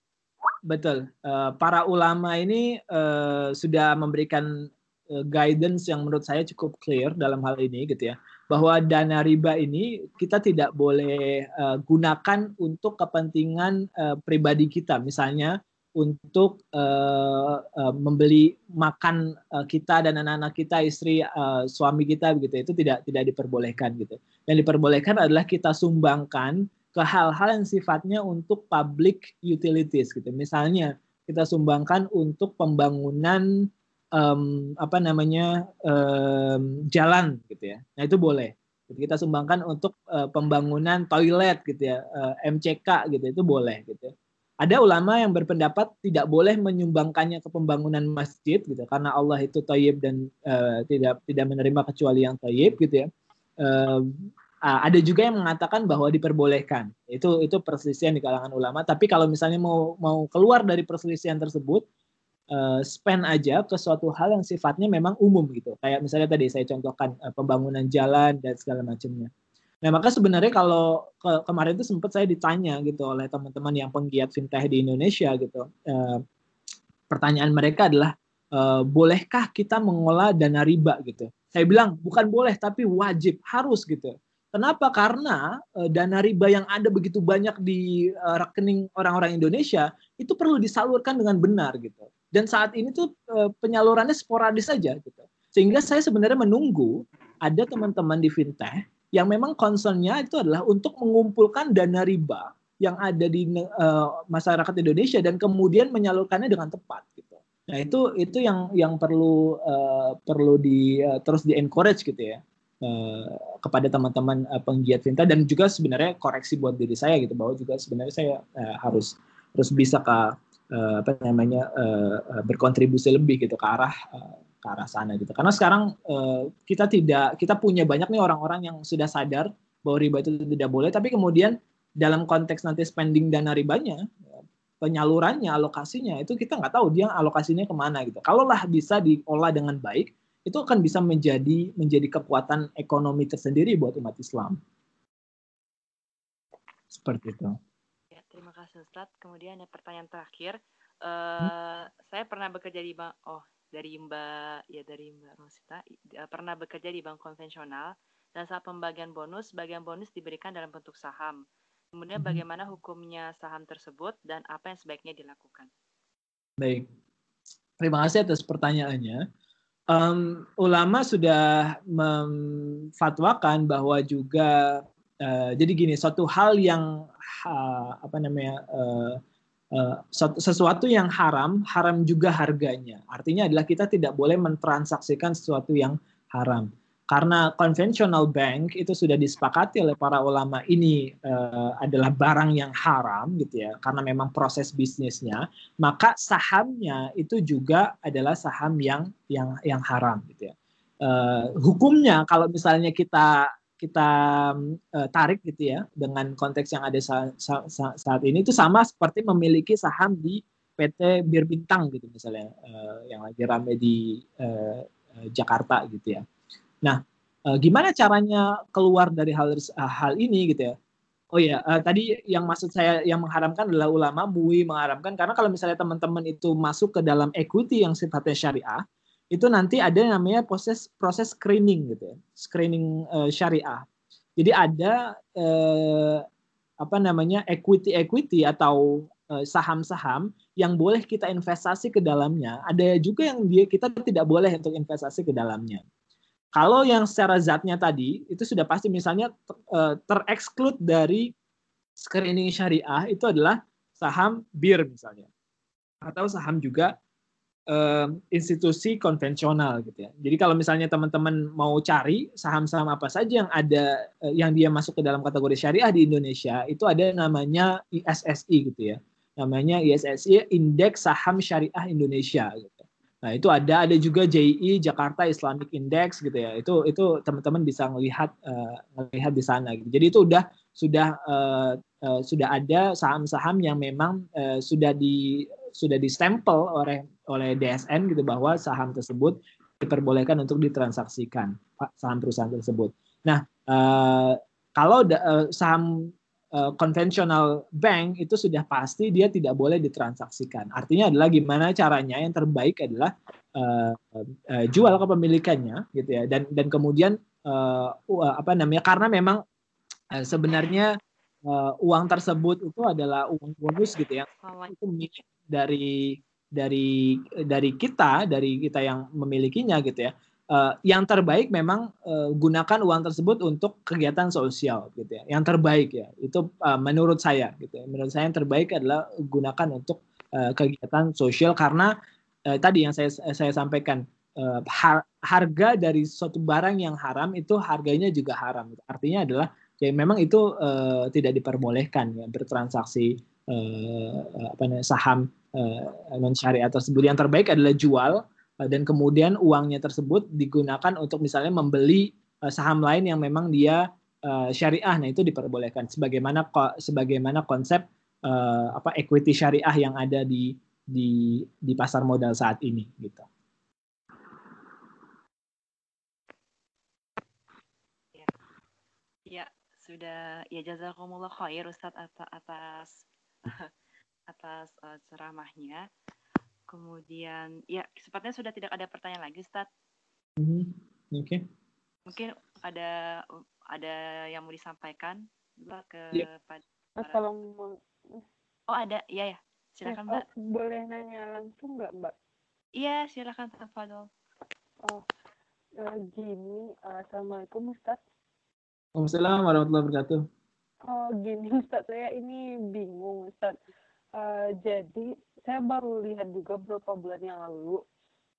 betul uh, para ulama ini uh, sudah memberikan uh, guidance yang menurut saya cukup clear dalam hal ini gitu ya bahwa dana riba ini kita tidak boleh uh, gunakan untuk kepentingan uh, pribadi kita, misalnya untuk uh, uh, membeli makan uh, kita dan anak-anak kita, istri, uh, suami kita begitu itu tidak tidak diperbolehkan gitu. Yang diperbolehkan adalah kita sumbangkan ke hal-hal yang sifatnya untuk public utilities gitu. Misalnya kita sumbangkan untuk pembangunan um, apa namanya um, jalan gitu ya. Nah itu boleh. Kita sumbangkan untuk uh, pembangunan toilet gitu ya, uh, MCK gitu itu boleh gitu. Ya. Ada ulama yang berpendapat tidak boleh menyumbangkannya ke pembangunan masjid gitu karena Allah itu thayyib dan uh, tidak tidak menerima kecuali yang thayyib gitu ya. Uh, ada juga yang mengatakan bahwa diperbolehkan. Itu itu perselisihan di kalangan ulama. Tapi kalau misalnya mau mau keluar dari perselisihan tersebut, uh, spend aja ke suatu hal yang sifatnya memang umum gitu. Kayak misalnya tadi saya contohkan uh, pembangunan jalan dan segala macamnya. Nah, maka sebenarnya kalau ke, kemarin itu sempat saya ditanya gitu oleh teman-teman yang penggiat fintech di Indonesia gitu. Uh, pertanyaan mereka adalah uh, bolehkah kita mengolah dana riba gitu. Saya bilang bukan boleh tapi wajib, harus gitu. Kenapa? Karena uh, dana riba yang ada begitu banyak di uh, rekening orang-orang Indonesia itu perlu disalurkan dengan benar gitu. Dan saat ini tuh uh, penyalurannya sporadis saja gitu. Sehingga saya sebenarnya menunggu ada teman-teman di fintech yang memang concernnya itu adalah untuk mengumpulkan dana riba yang ada di uh, masyarakat Indonesia dan kemudian menyalurkannya dengan tepat gitu. Nah itu itu yang yang perlu uh, perlu di uh, terus di encourage gitu ya Eh, kepada teman-teman uh, penggiat fintech dan juga sebenarnya koreksi buat diri saya gitu bahwa juga sebenarnya saya uh, harus harus bisa ke uh, apa namanya uh, berkontribusi lebih gitu ke arah uh, ke arah sana gitu karena sekarang uh, kita tidak kita punya banyak nih orang-orang yang sudah sadar bahwa riba itu tidak boleh tapi kemudian dalam konteks nanti spending dana ribanya penyalurannya alokasinya itu kita nggak tahu dia alokasinya ke mana gitu kalaulah bisa diolah dengan baik itu akan bisa menjadi menjadi kekuatan ekonomi tersendiri buat umat Islam. Seperti itu. Ya, terima kasih Ustaz. Kemudian ada pertanyaan terakhir. Uh, hmm? Saya pernah bekerja di bank, oh dari Mbak ya dari Mbak Rosita uh, pernah bekerja di bank konvensional dan saat pembagian bonus, bagian bonus diberikan dalam bentuk saham. Kemudian hmm. bagaimana hukumnya saham tersebut dan apa yang sebaiknya dilakukan? Baik, terima kasih atas pertanyaannya um, ulama sudah memfatwakan bahwa juga uh, jadi gini suatu hal yang uh, apa namanya uh, sesuatu yang haram haram juga harganya. Artinya adalah kita tidak boleh mentransaksikan sesuatu yang haram. Karena konvensional bank itu sudah disepakati oleh para ulama ini uh, adalah barang yang haram gitu ya. Karena memang proses bisnisnya maka sahamnya itu juga adalah saham yang yang yang haram gitu ya. Uh, hukumnya kalau misalnya kita kita uh, tarik gitu ya dengan konteks yang ada saat, saat, saat ini itu sama seperti memiliki saham di PT Bir Bintang gitu misalnya uh, yang lagi rame di uh, Jakarta gitu ya Nah, uh, gimana caranya keluar dari hal uh, hal ini gitu ya? Oh ya, uh, tadi yang maksud saya yang mengharamkan adalah ulama MUI mengharamkan karena kalau misalnya teman-teman itu masuk ke dalam equity yang sifatnya syariah, itu nanti ada namanya proses proses screening gitu ya, screening uh, syariah. Jadi ada uh, apa namanya equity equity atau eh, saham-saham yang boleh kita investasi ke dalamnya, ada juga yang dia kita tidak boleh untuk investasi ke dalamnya. Kalau yang secara zatnya tadi itu sudah pasti misalnya eh, terexclude dari screening syariah itu adalah saham bir misalnya atau saham juga institusi konvensional gitu ya. Jadi kalau misalnya teman-teman mau cari saham-saham apa saja yang ada uh, yang dia masuk ke dalam kategori syariah di Indonesia itu ada namanya ISSI gitu ya. Namanya ISSI Indeks Saham Syariah Indonesia gitu. Nah, itu ada ada juga JI Jakarta Islamic Index gitu ya. Itu itu teman-teman bisa melihat melihat di sana gitu. Jadi itu udah sudah uh, uh, sudah ada saham-saham yang memang uh, sudah di sudah stempel oleh oleh DSN gitu bahwa saham tersebut diperbolehkan untuk ditransaksikan saham perusahaan tersebut. Nah, uh, kalau uh, saham uh, konvensional bank itu sudah pasti dia tidak boleh ditransaksikan. Artinya adalah gimana caranya yang terbaik adalah uh, uh, jual kepemilikannya gitu ya dan dan kemudian uh, apa namanya karena memang sebenarnya uh, uang tersebut itu adalah uang bonus gitu ya itu milik dari dari dari kita dari kita yang memilikinya gitu ya uh, yang terbaik memang uh, gunakan uang tersebut untuk kegiatan sosial gitu ya. Yang terbaik ya itu uh, menurut saya gitu ya. Menurut saya yang terbaik adalah gunakan untuk uh, kegiatan sosial karena uh, tadi yang saya saya sampaikan uh, har harga dari suatu barang yang haram itu harganya juga haram. Artinya adalah ya memang itu uh, tidak diperbolehkan ya bertransaksi uh, apa namanya saham uh, non syariah tersebut. Yang terbaik adalah jual uh, dan kemudian uangnya tersebut digunakan untuk misalnya membeli uh, saham lain yang memang dia syariah. Nah itu diperbolehkan. Sebagaimana sebagaimana konsep apa equity syariah yang ada di di di pasar modal saat ini gitu. sudah. Ya jazakumullah khair Ustadz atas atas, uh, ceramahnya. Kemudian ya sepertinya sudah tidak ada pertanyaan lagi Ustadz. Mm -hmm. Oke. Okay. Mungkin ada ada yang mau disampaikan Mbak ke yeah. pada Assalamualaikum. Oh ada, iya ya. Silakan Mbak. Oh, boleh nanya langsung nggak Mbak? Iya, silakan Tafadol. Oh, uh, gini, uh, Assalamualaikum Ustadz. Waalaikumsalam warahmatullahi wabarakatuh. Oh gini Ustaz, saya ini bingung Ustaz. Uh, jadi saya baru lihat juga beberapa bulan yang lalu,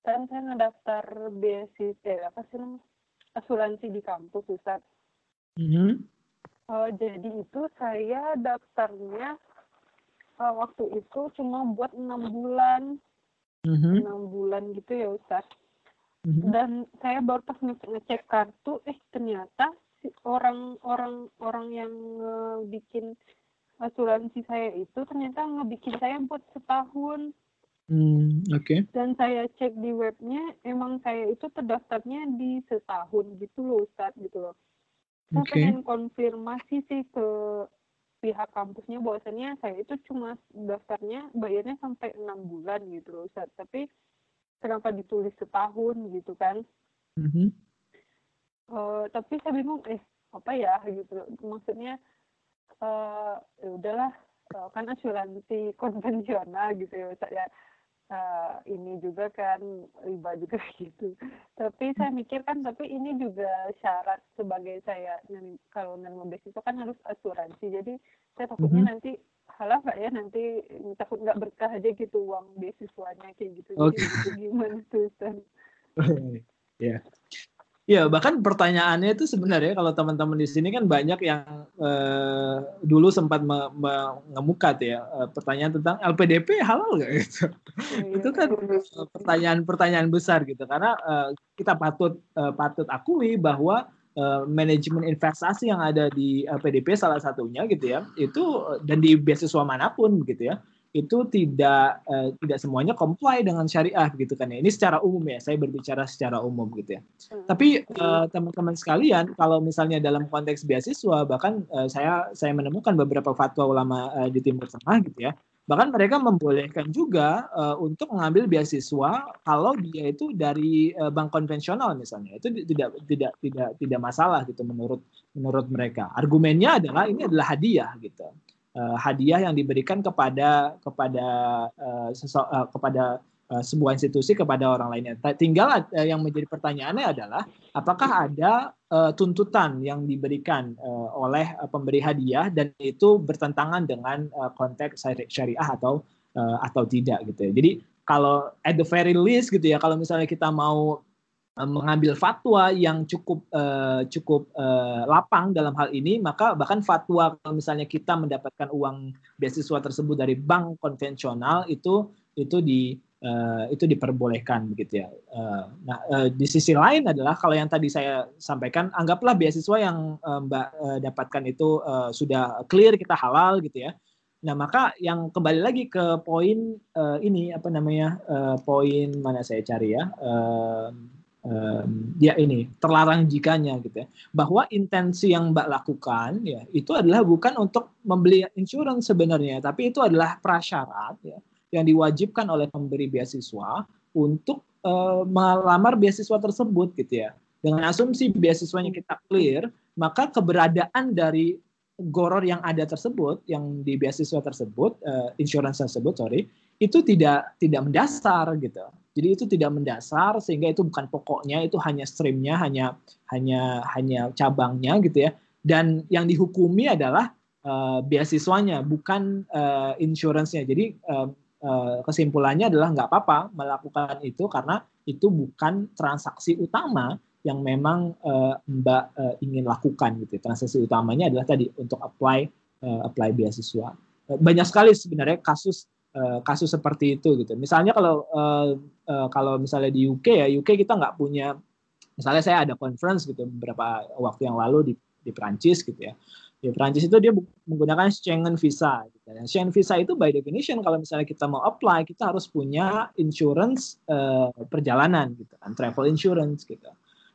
kan saya ngedaftar beasiswa, eh, apa sih namanya, asuransi di kampus Ustaz. Mm -hmm. uh, jadi itu saya daftarnya uh, waktu itu cuma buat enam bulan, mm -hmm. enam bulan gitu ya Ustaz. Mm -hmm. Dan saya baru pas ngecek kartu, eh ternyata orang-orang orang yang bikin asuransi saya itu ternyata ngebikin saya buat setahun. Hmm, oke. Okay. Dan saya cek di webnya, emang saya itu terdaftarnya di setahun gitu loh, Ustaz gitu loh. Saya okay. pengen konfirmasi sih ke pihak kampusnya bahwasannya saya itu cuma daftarnya bayarnya sampai enam bulan gitu loh, Ustaz. Tapi kenapa ditulis setahun gitu kan? Mm -hmm uh, tapi saya bingung eh apa ya gitu maksudnya uh, ya udahlah uh, kan asuransi konvensional gitu ya saya uh, ini juga kan riba juga gitu. Tapi saya mikir kan tapi ini juga syarat sebagai saya kalau mau beasiswa kan harus asuransi. Jadi saya takutnya mm -hmm. nanti halah nggak ya nanti takut nggak berkah aja gitu uang beasiswanya kayak gitu. Okay. jadi gitu, gimana tuh ya Ya, bahkan pertanyaannya itu sebenarnya kalau teman-teman di sini kan banyak yang eh, dulu sempat mengemuka ya eh, pertanyaan tentang LPDP halal nggak gitu. Oh, itu kan pertanyaan-pertanyaan besar gitu karena eh, kita patut eh, patut akui bahwa eh, manajemen investasi yang ada di LPDP salah satunya gitu ya itu dan di beasiswa mana pun gitu ya itu tidak uh, tidak semuanya comply dengan syariah gitu kan ya. Ini secara umum ya, saya berbicara secara umum gitu ya. Hmm. Tapi uh, teman-teman sekalian, kalau misalnya dalam konteks beasiswa, bahkan uh, saya saya menemukan beberapa fatwa ulama uh, di Timur Tengah gitu ya, Bahkan mereka membolehkan juga uh, untuk mengambil beasiswa kalau dia itu dari uh, bank konvensional misalnya. Itu tidak tidak tidak tidak masalah gitu menurut menurut mereka. Argumennya adalah ini adalah hadiah gitu. Uh, hadiah yang diberikan kepada kepada uh, seso, uh, kepada uh, sebuah institusi kepada orang lainnya. Tinggal uh, yang menjadi pertanyaannya adalah apakah ada uh, tuntutan yang diberikan uh, oleh uh, pemberi hadiah dan itu bertentangan dengan uh, konteks syariah atau uh, atau tidak gitu ya. Jadi kalau at the very least gitu ya kalau misalnya kita mau mengambil fatwa yang cukup uh, cukup uh, lapang dalam hal ini maka bahkan fatwa kalau misalnya kita mendapatkan uang beasiswa tersebut dari bank konvensional itu itu di uh, itu diperbolehkan begitu ya. Uh, nah uh, di sisi lain adalah kalau yang tadi saya sampaikan anggaplah beasiswa yang uh, Mbak uh, dapatkan itu uh, sudah clear kita halal gitu ya. Nah maka yang kembali lagi ke poin uh, ini apa namanya uh, poin mana saya cari ya. Uh, um, ya ini terlarang jikanya gitu ya bahwa intensi yang mbak lakukan ya itu adalah bukan untuk membeli insurance sebenarnya tapi itu adalah prasyarat ya yang diwajibkan oleh pemberi beasiswa untuk uh, melamar beasiswa tersebut gitu ya. Dengan asumsi beasiswanya kita clear, maka keberadaan dari goror yang ada tersebut, yang di beasiswa tersebut, uh, insurance tersebut, sorry, itu tidak tidak mendasar gitu. Jadi itu tidak mendasar sehingga itu bukan pokoknya, itu hanya streamnya, hanya hanya hanya cabangnya gitu ya. Dan yang dihukumi adalah uh, beasiswanya, bukan uh, insurance-nya. Jadi uh, Eh, kesimpulannya adalah nggak apa-apa melakukan itu karena itu bukan transaksi utama yang memang uh, Mbak uh, ingin lakukan gitu. Transaksi utamanya adalah tadi untuk apply uh, apply beasiswa. banyak sekali sebenarnya kasus uh, kasus seperti itu gitu. Misalnya kalau uh, uh, kalau misalnya di UK ya UK kita nggak punya misalnya saya ada conference gitu beberapa waktu yang lalu di di Prancis gitu ya di Prancis itu dia menggunakan Schengen visa. Gitu. Ya. Schengen visa itu by definition kalau misalnya kita mau apply kita harus punya insurance uh, perjalanan gitu kan, travel insurance gitu.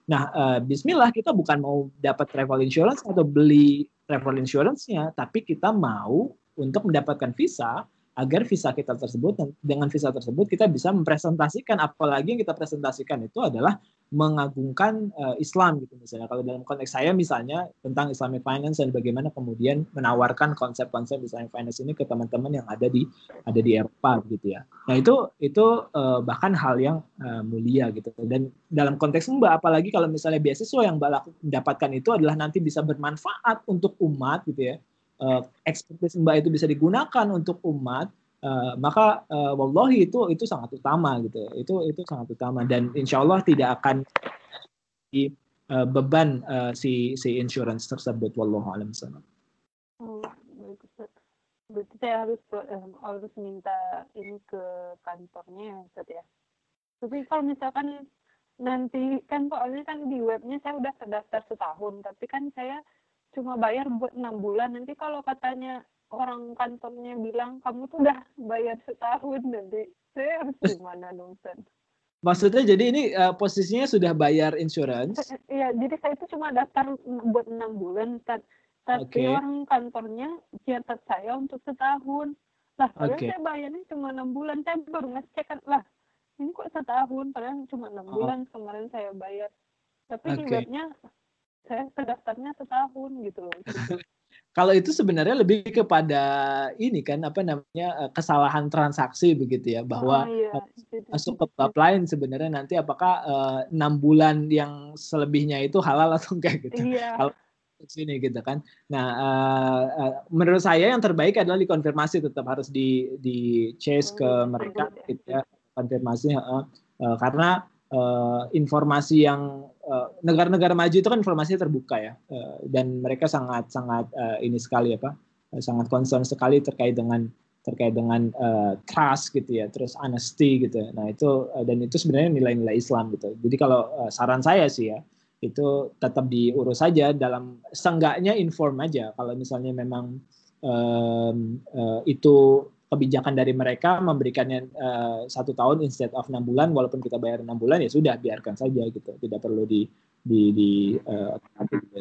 Nah, uh, Bismillah kita bukan mau dapat travel insurance atau beli travel insurance-nya, tapi kita mau untuk mendapatkan visa agar visa kita tersebut dengan visa tersebut kita bisa mempresentasikan apalagi yang kita presentasikan itu adalah mengagungkan uh, Islam gitu misalnya. Kalau dalam konteks saya misalnya tentang Islamic finance dan bagaimana kemudian menawarkan konsep-konsep Islamic finance ini ke teman-teman yang ada di ada di Eropa gitu ya. Nah itu itu uh, bahkan hal yang uh, mulia gitu. Dan dalam konteks mbak apalagi kalau misalnya beasiswa yang mbak mendapatkan itu adalah nanti bisa bermanfaat untuk umat gitu ya uh, ekspertis Mbak itu bisa digunakan untuk umat, uh, maka uh, wallahi itu itu sangat utama gitu. Itu itu sangat utama dan insya Allah tidak akan di uh, beban uh, si si insurance tersebut wallahu alam Oh, Berarti saya harus uh, harus minta ini ke kantornya ya. Tapi kalau misalkan nanti kan soalnya kan di webnya saya udah terdaftar setahun, tapi kan saya cuma bayar buat enam bulan nanti kalau katanya orang kantornya bilang kamu tuh udah bayar setahun nanti saya harus gimana dong Sen? Maksudnya jadi ini uh, posisinya sudah bayar insurance? Iya, jadi saya itu cuma daftar buat enam bulan, tapi okay. orang kantornya catat saya untuk setahun. Lah, okay. saya bayarnya cuma enam bulan, saya baru ngecek kan, lah ini kok setahun, padahal cuma enam oh. bulan kemarin saya bayar. Tapi okay. di webnya saya terdaftarnya setahun gitu loh. Kalau itu sebenarnya lebih kepada ini kan apa namanya eh, kesalahan transaksi begitu ya bahwa oh, iya. masuk ke bab lain sebenarnya nanti apakah eh, enam uh, bulan yang selebihnya itu halal atau enggak gitu. Iya. Kalau sini gitu kan. Nah, uh, uh, menurut saya yang terbaik adalah dikonfirmasi tetap harus di di chase ke oh, mereka gitu ya konfirmasi uh, uh, karena uh, informasi yang negara-negara maju itu kan informasinya terbuka ya. Uh, dan mereka sangat sangat uh, ini sekali apa sangat concern sekali terkait dengan terkait dengan uh, trust gitu ya terus honesty gitu nah itu uh, dan itu sebenarnya nilai-nilai Islam gitu. Jadi kalau uh, saran saya sih ya itu tetap diurus saja dalam senggaknya inform aja. Kalau misalnya memang um, uh, itu kebijakan dari mereka memberikannya uh, satu tahun instead of enam bulan walaupun kita bayar enam bulan ya sudah biarkan saja gitu. Tidak perlu di di di uh,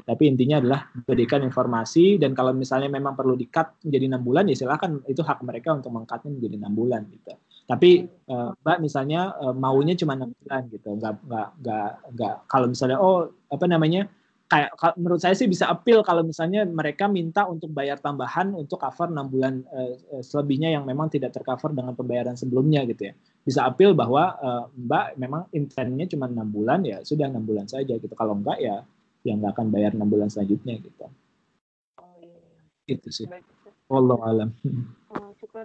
tapi intinya adalah berikan informasi dan kalau misalnya memang perlu di-cut menjadi enam bulan ya silakan itu hak mereka untuk mengcutnya menjadi enam bulan gitu. Tapi uh, mbak misalnya uh, maunya cuma enam bulan gitu. Nggak nggak nggak nggak kalau misalnya oh apa namanya kayak menurut saya sih bisa appeal kalau misalnya mereka minta untuk bayar tambahan untuk cover enam bulan uh, selebihnya yang memang tidak tercover dengan pembayaran sebelumnya gitu ya. Bisa appeal bahwa uh, mbak memang intentnya cuma enam bulan ya sudah enam bulan saja gitu. Kalau enggak ya ya nggak akan bayar enam bulan selanjutnya gitu. Oh, iya. itu sih. Allah alam. Oh, syukur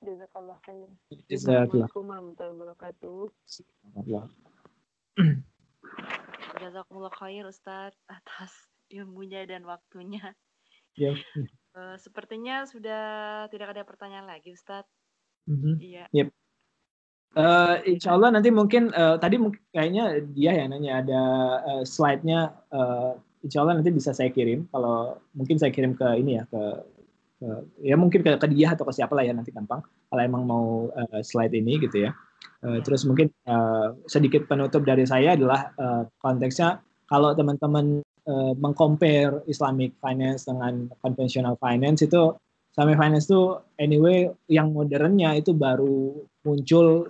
Jazakallah khair. Assalamualaikum warahmatullahi wabarakatuh. Jazakumullah khair Ustadz atas ilmunya dan waktunya. Ya. Uh, sepertinya sudah tidak ada pertanyaan lagi Ustadz. Mm-hmm. Iya. Yep. Uh, insya Allah nanti mungkin uh, tadi kayaknya dia yang nanya ada uh, slide-nya. Uh, insya Allah nanti bisa saya kirim. Kalau mungkin saya kirim ke ini ya ke, ke ya mungkin ke, ke dia atau ke siapa lah ya nanti gampang. Kalau emang mau uh, slide ini gitu ya. Uh, terus mungkin uh, sedikit penutup dari saya adalah uh, konteksnya kalau teman-teman uh, mengcompare Islamic finance dengan conventional finance itu Islamic finance itu anyway yang modernnya itu baru muncul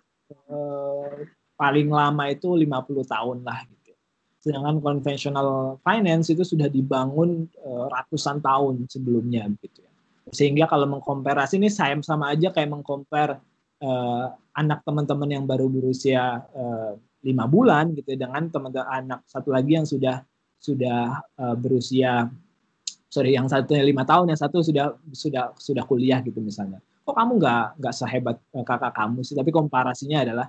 uh, paling lama itu 50 tahun lah gitu. Sedangkan conventional finance itu sudah dibangun uh, ratusan tahun sebelumnya gitu ya. Sehingga kalau mengkomparasi ini saya sama aja kayak mengkompar anak teman-teman yang baru berusia uh, lima bulan gitu dengan teman-teman anak satu lagi yang sudah sudah uh, berusia sorry yang satunya lima tahun yang satu sudah sudah sudah kuliah gitu misalnya. Kok kamu nggak nggak sehebat uh, kakak kamu sih? Tapi komparasinya adalah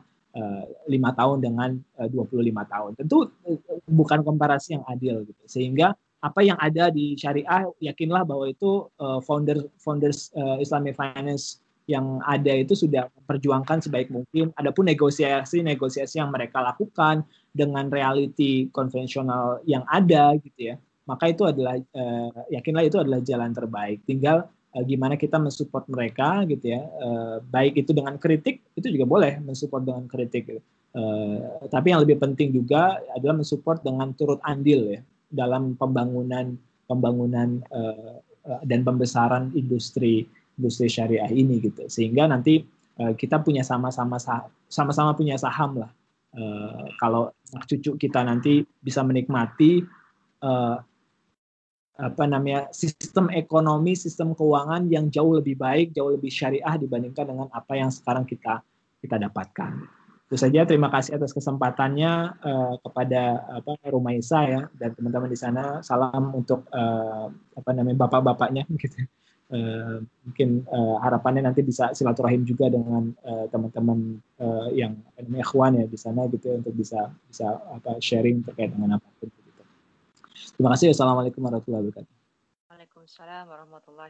lima uh, tahun dengan uh, 25 tahun. Tentu uh, bukan komparasi yang adil gitu. Sehingga apa yang ada di syariah yakinlah bahwa itu uh, founder founders uh, Islamic finance yang ada itu sudah memperjuangkan sebaik mungkin. Adapun negosiasi-negosiasi yang mereka lakukan dengan reality konvensional yang ada gitu ya, maka itu adalah uh, yakinlah itu adalah jalan terbaik. Tinggal uh, gimana kita mensupport mereka gitu ya, uh, baik itu dengan kritik itu juga boleh mensupport dengan kritik. Gitu. Uh, tapi yang lebih penting juga adalah mensupport dengan turut andil ya dalam pembangunan pembangunan uh, dan pembesaran industri industri syariah ini gitu. Sehingga nanti uh, kita punya sama-sama sama-sama punya saham lah. Uh, kalau cucu kita nanti bisa menikmati uh, apa namanya sistem ekonomi sistem keuangan yang jauh lebih baik jauh lebih syariah dibandingkan dengan apa yang sekarang kita kita dapatkan. Itu saja. Terima kasih atas kesempatannya uh, kepada apa Rumaisa ya dan teman-teman di sana. Salam untuk uh, apa namanya bapak-bapaknya gitu uh, mungkin uh, harapannya nanti bisa silaturahim juga dengan uh, teman-teman uh, yang ikhwan ya di sana gitu ya, untuk bisa bisa apa sharing terkait dengan apa pun gitu. Terima kasih. Assalamualaikum warahmatullahi wabarakatuh. Waalaikumsalam warahmatullahi